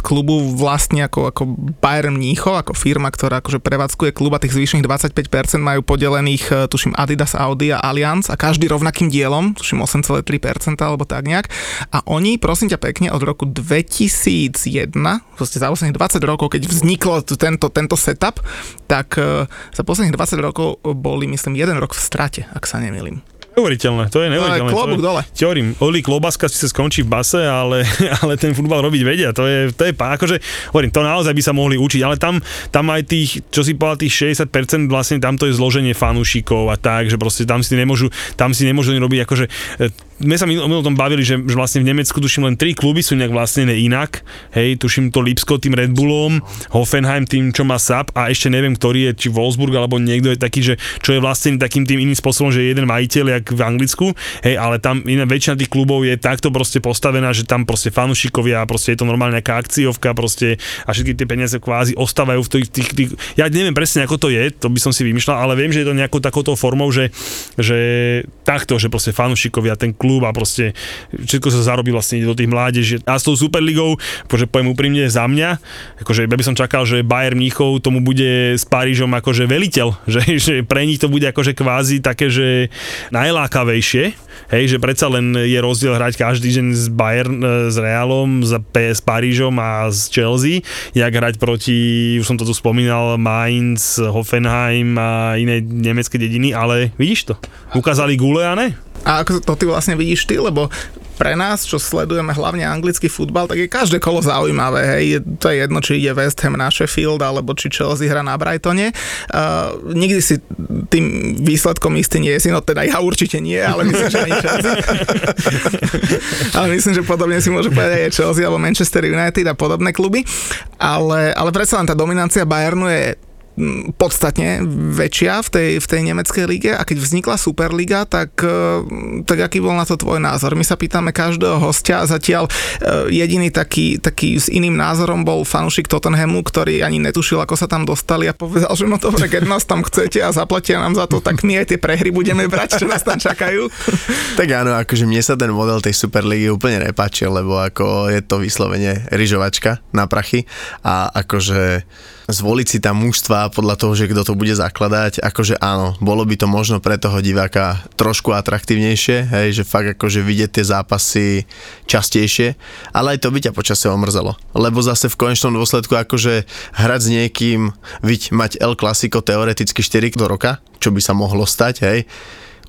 klubu vlastní ako, ako Bayern Mníchov, ako firma, ktorá akože prevádzkuje klub a tých zvyšných 25% majú podelených, e, tuším, Adidas, Audi a Allianz a každý rovnakým dielom, tuším 8,3% alebo tak nejak. A oni, prosím ťa pekne, od roku 2001, proste za posledných 20 rokov, keď vzniklo tento, tento setup, tak e, za posledných 20 rokov boli, myslím, jeden rok v strate, ak sa nemýlim. Neuveriteľné, to je neuveriteľné. klobúk dole. Ti hovorím, Oli Klobaska si sa skončí v base, ale, ale ten futbal robiť vedia, to je, to je pá, akože, hovorím, to naozaj by sa mohli učiť, ale tam, tam aj tých, čo si povedal, tých 60% vlastne tam to je zloženie fanúšikov a tak, že proste tam si nemôžu, tam si nemôžu robiť, akože, e, my sa my o tom bavili, že, že vlastne v Nemecku tuším len tri kluby sú nejak vlastnené inak, hej, tuším to Lipsko tým Red Bullom, Hoffenheim tým, čo má SAP a ešte neviem, ktorý je, či Wolfsburg alebo niekto je taký, že čo je vlastne takým tým iným spôsobom, že je jeden majiteľ, jak v Anglicku, hej, ale tam iná väčšina tých klubov je takto proste postavená, že tam proste fanúšikovia, proste je to normálne nejaká akciovka proste a všetky tie peniaze kvázi ostávajú v tých, tých, tých, ja neviem presne ako to je, to by som si vymýšľal, ale viem, že je to nejakou takouto formou, že, že takto, že proste fanúšikovia, ten klub a proste všetko sa zarobí vlastne do tých mládeží. A s tou Superligou, akože poviem úprimne za mňa, akože ja by som čakal, že Bayern Mníchov tomu bude s Parížom akože veliteľ, že, že pre nich to bude akože kvázi také, že najlákavejšie, hej, že predsa len je rozdiel hrať každý deň s Bayern, e, s Realom, s, P- s Parížom a s Chelsea, jak hrať proti, už som to tu spomínal, Mainz, Hoffenheim a iné nemecké dediny, ale vidíš to, ukázali gule a ne? A ako to ty vlastne vidíš ty, lebo pre nás, čo sledujeme hlavne anglický futbal, tak je každé kolo zaujímavé, hej, to je jedno, či ide West Ham na Sheffield, alebo či Chelsea hra na Brightone. Uh, nikdy si tým výsledkom istý nie si, no teda ja určite nie, ale myslím, že ani Chelsea. ale myslím, že podobne si môže povedať aj Chelsea alebo Manchester United a podobné kluby. Ale, ale predsa len tá dominancia Bayernu je podstatne väčšia v tej, v tej nemeckej lige a keď vznikla Superliga, tak, eh, tak aký bol na to tvoj názor? My sa pýtame každého hostia a zatiaľ eh, jediný taký, taký s iným názorom bol fanúšik Tottenhamu, ktorý ani netušil, ako sa tam dostali a povedal, že no dobre, keď nás tam chcete a zaplatia nám za to, tak my aj tie prehry budeme brať, čo nás tam čakajú. Tak áno, akože mne sa ten model tej Superligy úplne nepáčil, lebo ako je to vyslovene ryžovačka na prachy a akože zvoliť si tam mužstva podľa toho, že kto to bude zakladať, akože áno, bolo by to možno pre toho diváka trošku atraktívnejšie, hej, že fakt akože vidieť tie zápasy častejšie, ale aj to by ťa počasie omrzelo, lebo zase v konečnom dôsledku akože hrať s niekým, viď mať El Clasico teoreticky 4 do roka, čo by sa mohlo stať, hej,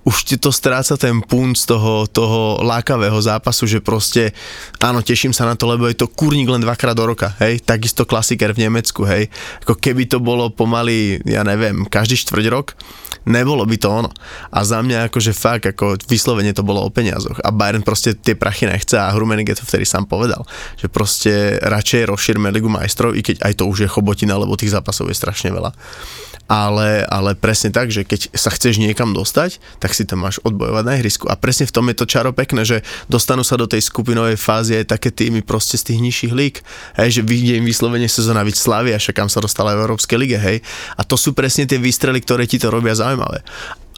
už ti to stráca ten punt z toho, toho lákavého zápasu, že proste, áno, teším sa na to, lebo je to kurník len dvakrát do roka, hej, takisto klasiker v Nemecku, hej, ako keby to bolo pomaly, ja neviem, každý štvrť rok, nebolo by to ono. A za mňa akože fakt, ako vyslovene to bolo o peniazoch. A Bayern proste tie prachy nechce a Hrumenig to vtedy sám povedal, že proste radšej rozšírme Ligu majstrov, i keď aj to už je chobotina, lebo tých zápasov je strašne veľa ale, ale presne tak, že keď sa chceš niekam dostať, tak si to máš odbojovať na ihrisku. A presne v tom je to čaro pekné, že dostanú sa do tej skupinovej fázy aj také týmy proste z tých nižších líg. Hej, že vidie im vyslovene sezóna byť Slavia, však kam sa dostala v Európskej lige, hej. A to sú presne tie výstrely, ktoré ti to robia zaujímavé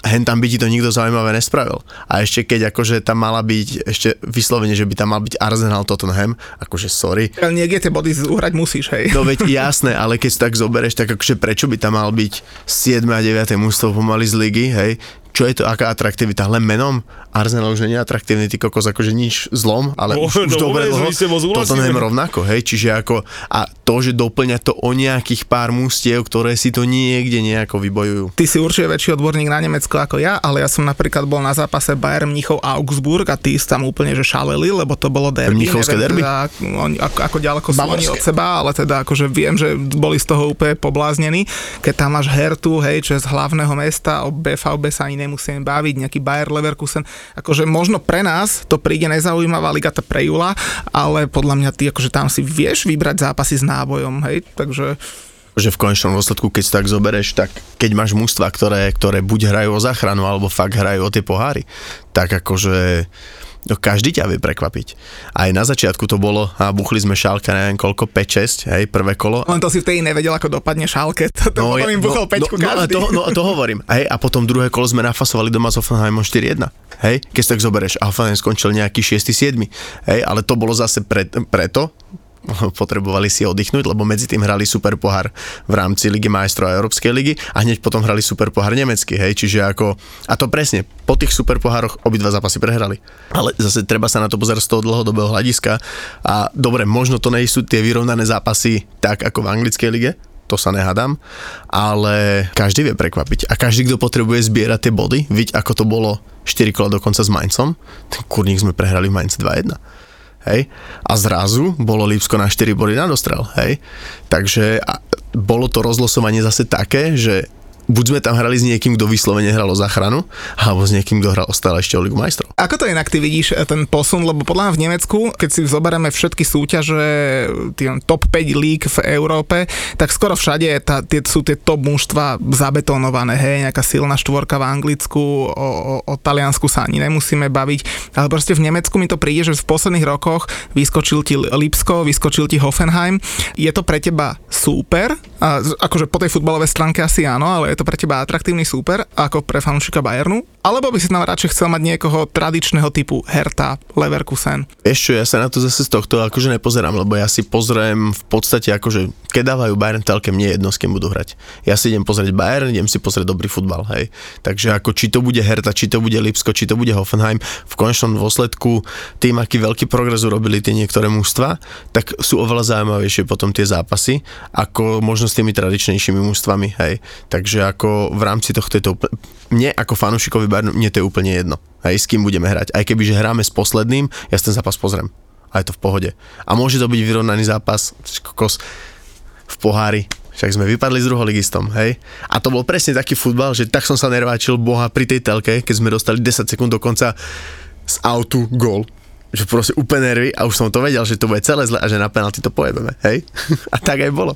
hen tam by ti to nikto zaujímavé nespravil. A ešte keď akože tam mala byť, ešte vyslovene, že by tam mal byť Arsenal Tottenham, akože sorry. Ale niekde tie body uhrať musíš, hej. No veď jasné, ale keď si tak zoberieš, tak akože prečo by tam mal byť 7 a 9 mústvo pomaly z ligy, hej, čo je to, aká atraktivita? Len menom? Arsenal už nie je atraktívny, ty kokos, akože nič zlom, ale oh, už, už no, dobre dlho, toto nem rovnako, hej, čiže ako, a to, že doplňa to o nejakých pár mústiev, ktoré si to niekde nejako vybojujú. Ty si určite väčší odborník na Nemecko ako ja, ale ja som napríklad bol na zápase Bayern Mnichov Augsburg a tí tam úplne že šaleli, lebo to bolo derby. Mnichovské derby? Teda, oni, ako, ako ďaleko sú oni od seba, ale teda akože viem, že boli z toho úplne pobláznení. Keď tam máš Hertu, hej, čo je z hlavného mesta, o BVB sa ani nemusím baviť, nejaký Bayer Leverkusen. Akože možno pre nás to príde nezaujímavá liga pre Jula, ale podľa mňa ty akože tam si vieš vybrať zápasy s nábojom, hej, takže že v konečnom dôsledku, keď si tak zobereš, tak keď máš mužstva, ktoré, ktoré buď hrajú o záchranu, alebo fakt hrajú o tie poháry, tak akože No každý ťa vie prekvapiť. Aj na začiatku to bolo, a buchli sme šálka, neviem koľko, 5-6, hej, prvé kolo. Len to si vtedy nevedel, ako dopadne šálke, to, to no, potom im buchol no, 5 no, každý. No, no, to, no, to hovorím. Hej, a potom druhé kolo sme nafasovali doma s Offenheimom 4-1. Hej, keď tak zoberieš, Offenheim skončil nejaký 6-7. Hej, ale to bolo zase pre, preto, potrebovali si oddychnúť, lebo medzi tým hrali super pohár v rámci Ligy majstrov a Európskej ligy a hneď potom hrali super pohár nemecký, hej, čiže ako, a to presne, po tých super pohároch obidva zápasy prehrali. Ale zase treba sa na to pozerať z toho dlhodobého hľadiska a dobre, možno to nejsú tie vyrovnané zápasy tak ako v anglickej lige, to sa nehádam, ale každý vie prekvapiť a každý, kto potrebuje zbierať tie body, viď ako to bolo 4 kola dokonca s Mainzom, ten kurník sme prehrali v Mainz 2-1 hej, a zrazu bolo Lipsko na 4 body na dostrel, hej. Takže a bolo to rozlosovanie zase také, že buď sme tam hrali s niekým, kto vyslovene hral o záchranu, alebo s niekým, kto hral stále ešte o Ligu majstrov. Ako to inak ty vidíš eh, ten posun, lebo podľa mňa v Nemecku, keď si zoberieme všetky súťaže, tie top 5 líg v Európe, tak skoro všade tá, tie, sú tie top mužstva zabetonované, hej, nejaká silná štvorka v Anglicku, o, o, o Taliansku sa ani nemusíme baviť, ale proste v Nemecku mi to príde, že v posledných rokoch vyskočil ti Lipsko, vyskočil ti Hoffenheim. Je to pre teba super? A, akože po tej futbalovej stránke asi áno, ale je to pre teba atraktívny súper ako pre fanúšika Bayernu? Alebo by si tam radšej chcel mať niekoho tradičného typu Hertha, Leverkusen? Ešte ja sa na to zase z tohto akože nepozerám, lebo ja si pozriem v podstate akože keď dávajú Bayern telke, mne jedno s kým budú hrať. Ja si idem pozrieť Bayern, idem si pozrieť dobrý futbal, hej. Takže ako či to bude Hertha, či to bude Lipsko, či to bude Hoffenheim, v konečnom dôsledku tým, aký veľký progres urobili tie niektoré mužstva, tak sú oveľa zaujímavejšie potom tie zápasy, ako možno s tými tradičnejšími mužstvami, hej. Takže ako v rámci tohto je to úplne, mne ako fanúšikovi Bayernu, mne to je úplne jedno. Hej, s kým budeme hrať. Aj keby, že hráme s posledným, ja ten zápas pozriem. A je to v pohode. A môže to byť vyrovnaný zápas, kokos, v pohári, však sme vypadli s druholigistom, hej. A to bol presne taký futbal, že tak som sa nerváčil boha pri tej telke, keď sme dostali 10 sekúnd do konca z autu gól že proste úplne nervy a už som to vedel, že to bude celé zle a že na penalty to pojebeme, hej? a tak aj bolo.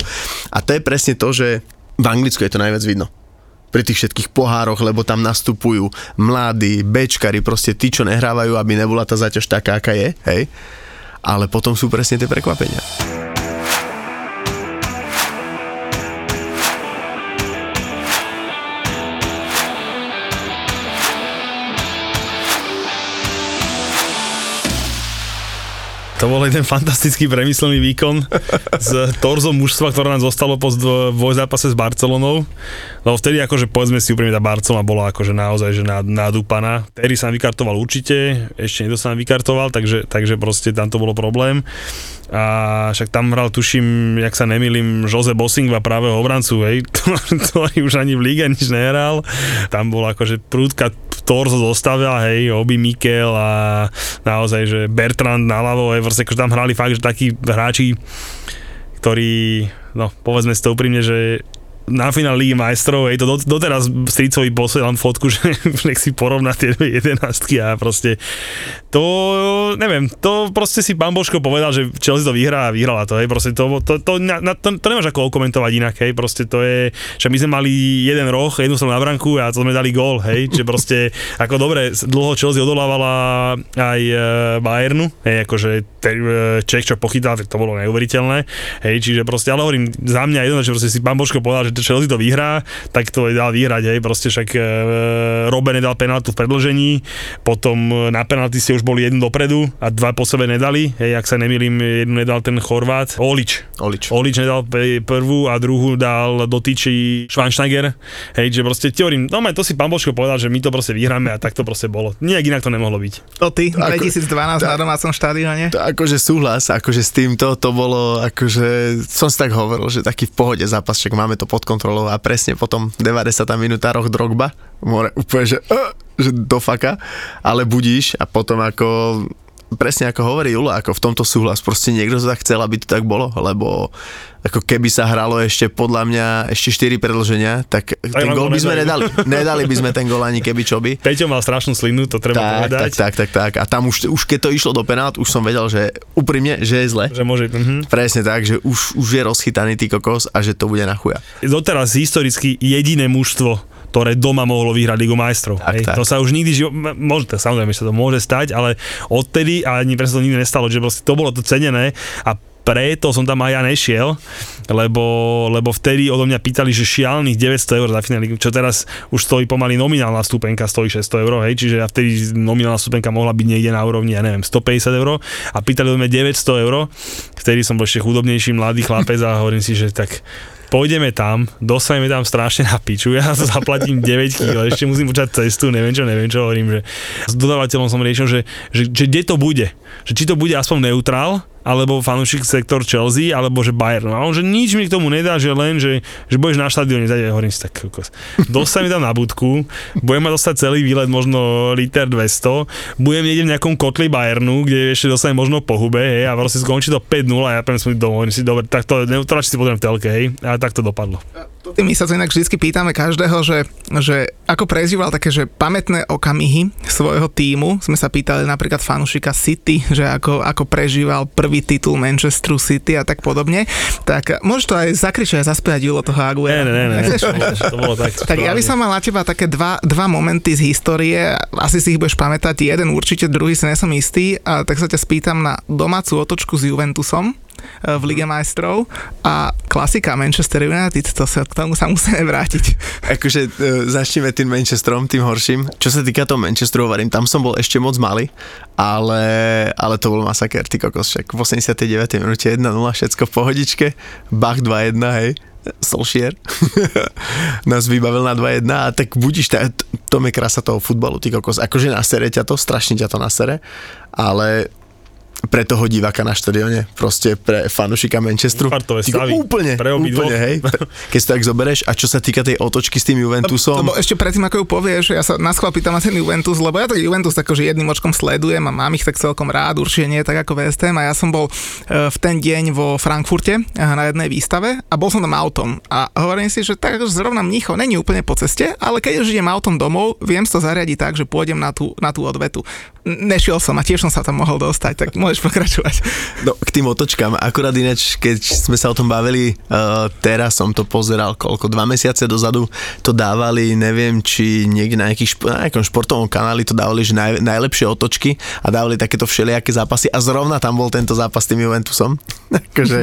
A to je presne to, že v Anglicku je to najviac vidno pri tých všetkých pohároch, lebo tam nastupujú mladí, bečkari, proste tí, čo nehrávajú, aby nebola tá zaťaž taká, aká je, hej. Ale potom sú presne tie prekvapenia. To bol jeden fantastický premyslený výkon s torzom mužstva, ktoré nám zostalo po dvojzápase s Barcelonou. Lebo vtedy akože povedzme si úprimne tá Barcelona bola akože naozaj že nadúpaná. Terry sa vykartoval určite, ešte niekto sa vykartoval, takže, takže proste tam to bolo problém. A však tam hral, tuším, jak sa nemýlim, Jose Bossingva pravého obrancu, hej, ktorý už ani v líge nič nehral. Tam bol akože prúdka torzo zostavila, hej, Obi Mikel a naozaj, že Bertrand naľavo, proste, akože tam hrali fakt, že takí hráči, ktorí, no, povedzme si to úprimne, že na finál Ligy majstrov, hej, to dot, doteraz stricovi posielam fotku, že nech si porovná tie dve jedenastky a proste to, neviem, to proste si pán Božko povedal, že Chelsea to vyhrá a vyhrala to, hej, proste to, to, to, na, na, to, to nemáš ako komentovať inak, hej, proste to je, že my sme mali jeden roh, jednu som na branku a to sme dali gól, hej, že proste, ako dobre, dlho Chelsea odolávala aj e, Bayernu, hej, akože te, e, Čech, čo pochytal, to bolo neuveriteľné, hej, čiže proste, ale hovorím, za mňa jedno, že proste si pán Božko povedal, že Chelsea to vyhrá, tak to dal vyhrať, hej, proste však e, Robben nedal penaltu v predlžení, potom e, na penalty ste už boli jednu dopredu a dva po sebe nedali, hej, ak sa nemýlim, jednu nedal ten Chorvát, Olič. Olič. Olič nedal prvú a druhú dal do tyči Schweinsteiger, hej, že proste ti hovorím, no to si pán Božko povedal, že my to proste vyhráme a tak to proste bolo. Nijak inak to nemohlo byť. To ty, Ako- 2012 na domácom štadióne. To akože súhlas, akože s týmto to bolo, akože som si tak hovoril, že taký v pohode zápas, však máme to pod kontrolou a presne potom 90. minúta roh Drogba, more úplne, že, uh, že do faka, ale budíš a potom ako presne ako hovorí Julo, ako v tomto súhlas, proste niekto to tak chcel, aby to tak bolo, lebo ako keby sa hralo ešte podľa mňa ešte 4 predlženia, tak ten nám gól to by sme nedali. nedali. By sme ten gól ani keby čo by. Peťo mal strašnú slinu, to treba Tak, tak, povedať. tak, tak, tak. A tam už, už keď to išlo do penát, už som vedel, že úprimne, že je zle. Že môže, mhm. Presne tak, že už, už je rozchytaný tý kokos a že to bude na chuja. doteraz historicky jediné mužstvo, ktoré doma mohlo vyhrať Ligu majstrov. Tak, hej. tak. To sa už nikdy, živo, môže, tak samozrejme sa to môže stať, ale odtedy a ani presne to nikdy nestalo, že proste to bolo to cenené a preto som tam aj ja nešiel, lebo, lebo vtedy odo mňa pýtali, že šialených 900 eur za finále, čo teraz už stojí pomaly nominálna stupenka, stojí 600 eur, hej, čiže a vtedy nominálna stupenka mohla byť niekde na úrovni, ja neviem, 150 eur a pýtali odo mňa 900 eur, vtedy som bol ešte chudobnejší mladý chlapec a hovorím si, že tak pôjdeme tam, dostaneme tam strašne na piču, ja zaplatím 9 kg, ešte musím počať cestu, neviem čo, neviem čo, hovorím, že s dodávateľom som riešil, že, že, že kde to bude, že či to bude aspoň neutrál, alebo fanúšik sektor Chelsea, alebo že Bayern. A on, že nič mi k tomu nedá, že len, že, že budeš na štadióne, zade, hovorím si tak, kokos. Dostanem tam na budku, budem mať dostať celý výlet, možno liter 200, budem niekde v nejakom kotli Bayernu, kde ešte dostanem možno po hube, hej, a proste skončí to 5-0 a ja poviem som domov, hovorím si, dobre, tak to, neutrálne si pozriem v telke, hej, a tak to dopadlo. My sa to inak vždy pýtame každého, že, že ako prežíval také, že pamätné okamihy svojho týmu. Sme sa pýtali napríklad fanušika City, že ako, ako prežíval prvý titul Manchesteru City a tak podobne. Tak môžeš to aj zakričať a zaspievať Julo toho Ne, Aguera. ne, ne, ne, Nechceš? to bolo, tak. Tak ja by som mal na teba také dva, dva momenty z histórie, asi si ich budeš pamätať, jeden určite, druhý si nesom istý, a tak sa ťa spýtam na domácu otočku s Juventusom v Lige majstrov a klasika Manchester United, to sa, k tomu sa musíme vrátiť. Akože e, začneme tým Manchesterom, tým horším. Čo sa týka toho Manchesteru, hovorím, tam som bol ešte moc malý, ale, ale to bol masaker, ty kokos, však v 89. minúte 1-0, všetko v pohodičke, Bach 2-1, hej. Solskjaer nás vybavil na 2-1 a tak budíš, tá, to je krása toho futbalu, ty kokos. Akože nasere ťa to, strašne ťa to nasere, ale pre toho diváka na štadióne, proste pre fanušika Manchesteru. Ko- stavy. Úplne, Pre úplne, hej. Keď si to tak zoberieš a čo sa týka tej otočky s tým Juventusom, Lebo ešte predtým, ako ju povieš, ja sa na schvál pýtam na ten Juventus, lebo ja to Juventus akože jedným očkom sledujem a mám ich tak celkom rád, určite nie tak ako West Ham a ja som bol e, v ten deň vo Frankfurte e, na jednej výstave a bol som tam autom a hovorím si, že tak akože zrovna Mnicho není úplne po ceste, ale keď už idem autom domov, viem si to zariadiť tak, že pôjdem na tú, na tú odvetu. Nešiel som a tiež som sa tam mohol dostať, tak môžeš pokračovať. No, k tým otočkám, akurát ináč, keď sme sa o tom bavili, uh, teraz som to pozeral, koľko, dva mesiace dozadu to dávali, neviem, či niekde na, nejakých, šp- na nejakom športovom kanáli to dávali, že naj, najlepšie otočky a dávali takéto všelijaké zápasy a zrovna tam bol tento zápas s tým Juventusom. Akože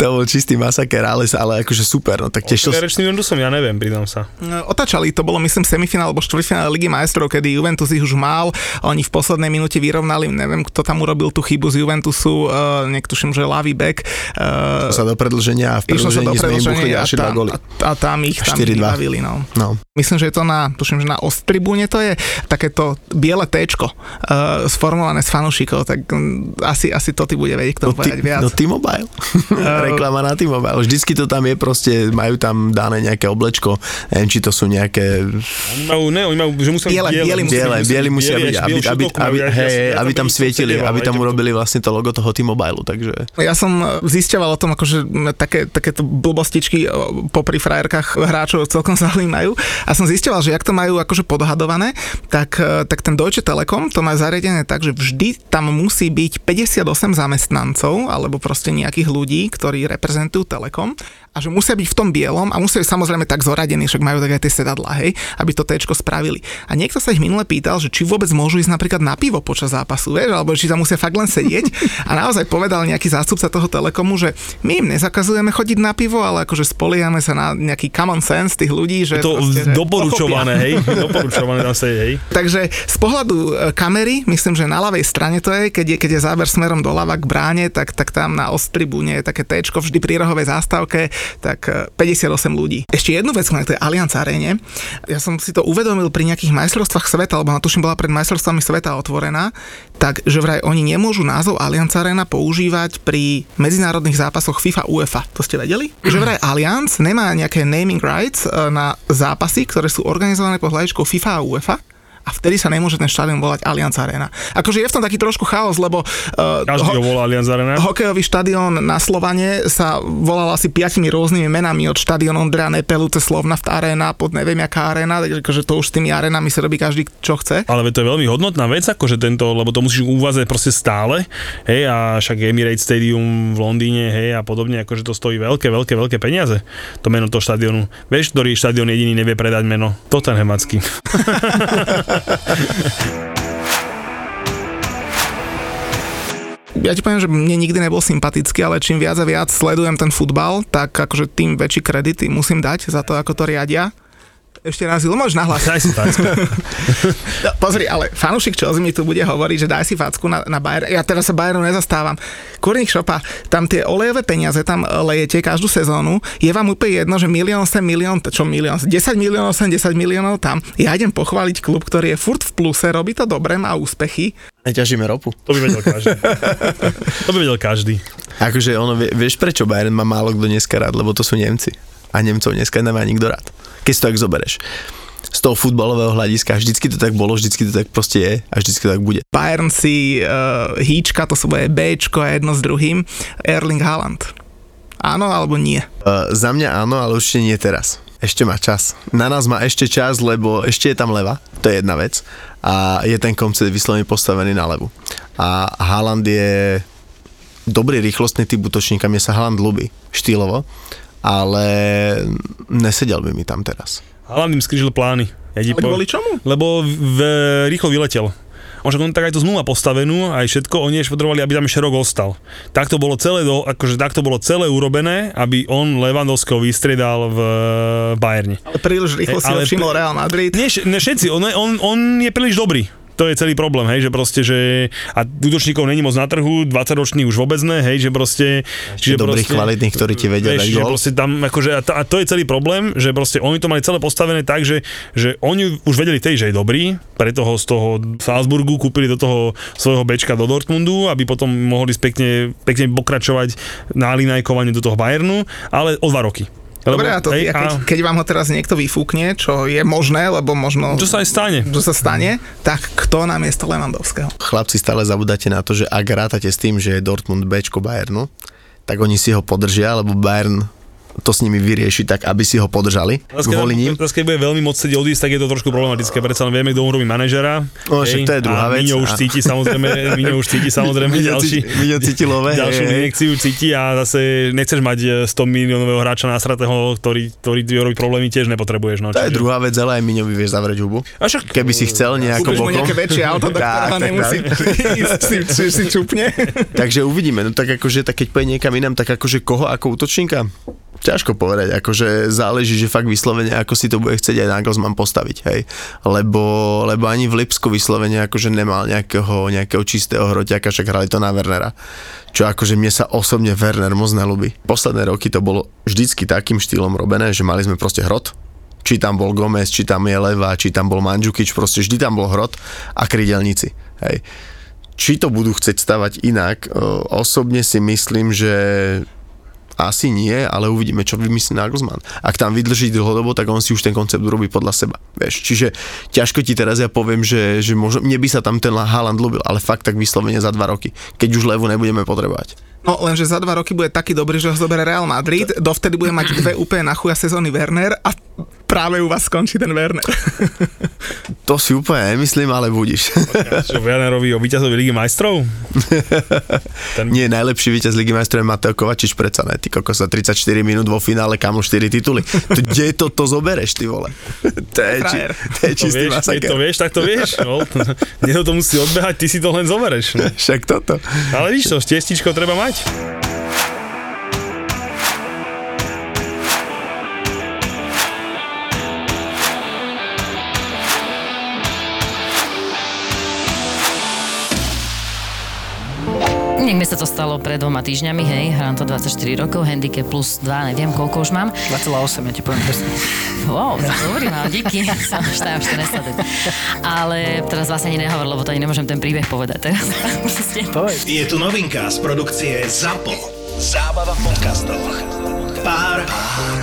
to bol čistý masaker, ale, ale akože super, no tak tešil som. Rečným Juventusom, ja neviem, pridám sa. No, Otačali, to bolo myslím semifinál alebo štvrťfinál Ligy majstrov, kedy Juventus ich už mal, oni v poslednej minúte vyrovnali, neviem kto tam urobil tú chybu z Juventusu, uh, niektuším, že ľavý back. Uh, sa do predlženia a v predlžení sme im buchli a, góly. a, a tam ich, tam ich 4-2. vybavili, no. No. Myslím, že je to na, tuším, že na Ostribúne to je takéto biele téčko uh, sformované z fanúšikov, tak um, asi, asi to ty bude vedieť k tomu No ty, povedať viac. no ty T-Mobile. Reklama na T-Mobile. Vždycky to tam je proste, majú tam dané nejaké oblečko, neviem, či to sú nejaké... Oni majú, ne, oni majú, že musia Biele, byť biele Biele, biele musia byť, aby, aby, aby, hej, aby tam svietili, aby tam urobili vlastne to logo toho T-Mobile, takže... Ja som zisťoval o tom, akože také, takéto blbostičky popri frajerkách hráčov celkom zaujímajú a som zisťoval, že jak to majú akože podhadované, tak, tak ten Deutsche Telekom to má zariadené tak, že vždy tam musí byť 58 zamestnancov alebo proste nejakých ľudí, ktorí reprezentujú Telekom a že musia byť v tom bielom a musia byť samozrejme tak zoradení, však majú tak aj tie sedadla, hej, aby to téčko spravili. A niekto sa ich minule pýtal, že či vôbec môžu ísť napríklad na pivo počas zápasu, vieš, alebo či tam musia fakt len sedieť. A naozaj povedal nejaký zástupca toho telekomu, že my im nezakazujeme chodiť na pivo, ale akože spoliame sa na nejaký common sense tých ľudí, že... To proste, že doporučované, hej, doporučované tam sedieť, hej. Takže z pohľadu e, kamery, myslím, že na ľavej strane to je, keď je, keď je záber smerom doľava k bráne, tak, tak tam na ostribúne je také téčko vždy pri rohovej zástavke, tak 58 e, ľudí. Ešte jednu vec na tej Allianz Arene. Ja som si to uvedomil pri nejakých majstrovstvách sveta, lebo na tuším bola pred majstrovstvami sveta otvorená, tak že vraj oni nemôžu názov Allianz Arena používať pri medzinárodných zápasoch FIFA UEFA. To ste vedeli? Že vraj Allianz nemá nejaké naming rights e, na zápasy, ktoré sú organizované pod hľadičkou FIFA a UEFA a vtedy sa nemôže ten štadión volať Allianz Arena. Akože je v tom taký trošku chaos, lebo uh, Každý ho volá Allianz Arena. hokejový štadión na Slovane sa volal asi piatimi rôznymi menami od štadión Ondrea Nepelu cez Slovnaft Arena pod neviem aká arena, takže akože to už s tými arenami sa robí každý čo chce. Ale to je veľmi hodnotná vec, akože tento, lebo to musíš uvázať proste stále, hej, a však Emirates Stadium v Londýne, hej, a podobne, akože to stojí veľké, veľké, veľké peniaze, to meno toho štadionu. Vieš, ktorý štadión jediný nevie predať meno? Tottenhamacký. ja ti poviem, že mne nikdy nebol sympatický, ale čím viac a viac sledujem ten futbal, tak akože tým väčší kredity musím dať za to, ako to riadia. Ešte raz, môžeš nahlas. Daj si facku. no, pozri, ale fanúšik Chelsea mi tu bude hovoriť, že daj si facku na, na Bayern. Ja teraz sa Bayernu nezastávam. Kurník šopa, tam tie olejové peniaze tam lejete každú sezónu. Je vám úplne jedno, že milión sem, milión, čo milión, 10 miliónov sem, 10 miliónov tam. Ja idem pochváliť klub, ktorý je furt v pluse, robí to dobre, má úspechy. Neťažíme ropu. To by vedel každý. to by vedel každý. Akože ono, vieš prečo Bayern má málo kto dneska rád, lebo to sú Nemci. A Nemcov dneska nemá nikto rád keď si to tak zoberieš z toho futbalového hľadiska. Vždycky to tak bolo, vždycky to tak proste je a vždycky to tak bude. Bayern si uh, hýčka, to svoje Bčko a jedno s druhým. Erling Haaland. Áno alebo nie? Uh, za mňa áno, ale určite nie teraz. Ešte má čas. Na nás má ešte čas, lebo ešte je tam leva, to je jedna vec. A je ten koncept vyslovene postavený na levu. A Haaland je dobrý rýchlostný typ útočníka, mne sa Haaland ľubí štýlovo ale nesedel by mi tam teraz. Hlavne im skrížil plány. Ja ale po... kvôli čomu? Lebo v, rýchlo vyletel. On však on tak aj to zmluva postavenú, aj všetko, oni ešte potrebovali, aby tam ešte rok ostal. Tak to bolo celé, do, akože tak to bolo celé urobené, aby on Levandovského vystriedal v Bayerne. Ale príliš rýchlo si ale, ho všimol Real Madrid. Nie, ne, všetci, on, on, on je príliš dobrý to je celý problém, hej, že proste, že a útočníkov není moc na trhu, 20 ročných už vôbec ne, hej, že proste... Čiže dobrých, proste, kvalitných, ktorí ti vedia dať proste tam, akože, a, to, a to je celý problém, že proste oni to mali celé postavené tak, že, že oni už vedeli tej, že je dobrý, pre toho z toho Salzburgu kúpili do toho svojho bečka do Dortmundu, aby potom mohli pekne, pekne pokračovať na linajkovanie do toho Bayernu, ale o dva roky. Dobre, a to, hej, keď, a... keď vám ho teraz niekto vyfúkne, čo je možné, lebo možno... Čo sa aj stane. Čo sa stane, tak kto na miesto Lewandowského? Chlapci, stále zabudáte na to, že ak rátate s tým, že je Dortmund Bčko Bayernu, tak oni si ho podržia, lebo Bayern to s nimi vyriešiť tak, aby si ho podržali kvôli ním. Teraz, keď bude veľmi moc sedieť odísť, tak je to trošku problematické, predsa len vieme, kto mu robí manažera. No, však to je druhá vec. Miňo už cíti samozrejme, Miňo už cíti samozrejme ďalší, Miňo cíti love, ďalšiu hej, injekciu cíti a zase nechceš mať 100 miliónového hráča nasratého, ktorý, ktorý robí problémy, tiež nepotrebuješ. No, to je druhá vec, ale aj Miňo vieš zavrieť hubu. A však, Keby si chcel nejako bokom. nejaké väčšie auto, tak, tak, tak nemusí ísť si, si čupne. Takže uvidíme, no tak akože, tak keď pôjde niekam inám, tak akože koho ako útočníka? Ťažko povedať, akože záleží, že fakt vyslovene, ako si to bude chcieť aj Nagelsmann postaviť, hej. Lebo, lebo ani v Lipsku vyslovene akože nemal nejakého, nejakého čistého hroťaka, však hrali to na Wernera. Čo akože mne sa osobne Werner moc nelúbi. Posledné roky to bolo vždycky takým štýlom robené, že mali sme proste hrot, či tam bol Gomez, či tam je Leva, či tam bol Mandžukič, proste vždy tam bol hrot a krydelníci, hej či to budú chcieť stavať inak, e, osobne si myslím, že asi nie, ale uvidíme, čo vymyslí Nagelsmann. Ak tam vydrží dlhodobo, tak on si už ten koncept urobí podľa seba. Vieš. Čiže ťažko ti teraz ja poviem, že, že možno, mne by sa tam ten Haaland ľúbil, ale fakt tak vyslovene za dva roky, keď už levu nebudeme potrebovať. No lenže za dva roky bude taký dobrý, že ho zoberie Real Madrid, dovtedy bude mať dve úplne na chuja sezóny Werner a práve u vás skončí ten Werner. To si úplne nemyslím, ale budíš. Čo Wernerovi o víťazovi Ligy majstrov? Ten... Nie, najlepší víťaz Ligy majstrov je Mateo Kovačič, predsa ne, ty kokos za 34 minút vo finále, kamo 4 tituly. To, kde to, to zobereš, ty vole? To je, či, to je čistý to vieš, Keď to vieš, tak to vieš. No. Niekto to musí odbehať, ty si to len zobereš. No. Však toto. Ale víš to, štiestičko treba mať. punch. Mne sa to stalo pred dvoma týždňami, hej, hrám to 24 rokov, handicap plus 2, neviem koľko už mám. 2,8, ja ti poviem presne. Wow, dobrý mám, díky, som už tam 14 Ale teraz vlastne ani nehovor, lebo to ani nemôžem ten príbeh povedať teraz. Je tu novinka z produkcie ZAPO. Zábava v podcastoch. Pár,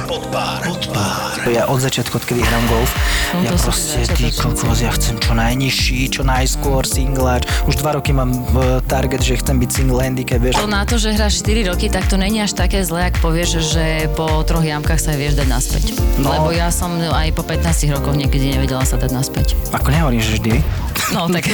pod pár, pod pár. Ja od začiatku, odkedy hrám golf, No, ja proste, ty kokos, ja chcem čo najnižší, čo najskôr singláč. Už dva roky mám v target, že chcem byť single handicap, vieš. To na to, že hráš 4 roky, tak to není až také zlé, ak povieš, že po troch jamkách sa vieš dať naspäť. No. Lebo ja som aj po 15 rokoch niekedy nevedela sa dať naspäť. Ako nehovorím, že vždy. No tak.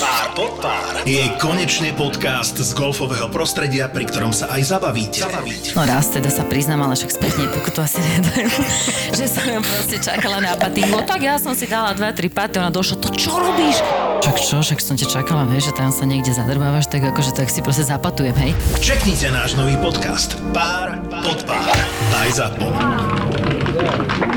Pár pod pár je konečne podcast z golfového prostredia, pri ktorom sa aj zabavíte. zabavíte. No raz teda sa priznám, ale však spätne pokutu asi nedajú, že som ju proste čakala na patingu. Tak ja som si dala 2-3 paty, ona došla, to čo robíš? Však čo, však som ťa čakala, vieš, že tam sa niekde zadrbávaš, tak akože tak si proste zapatujem, hej. Čeknite náš nový podcast Pár pod pár. Aj ZAPO.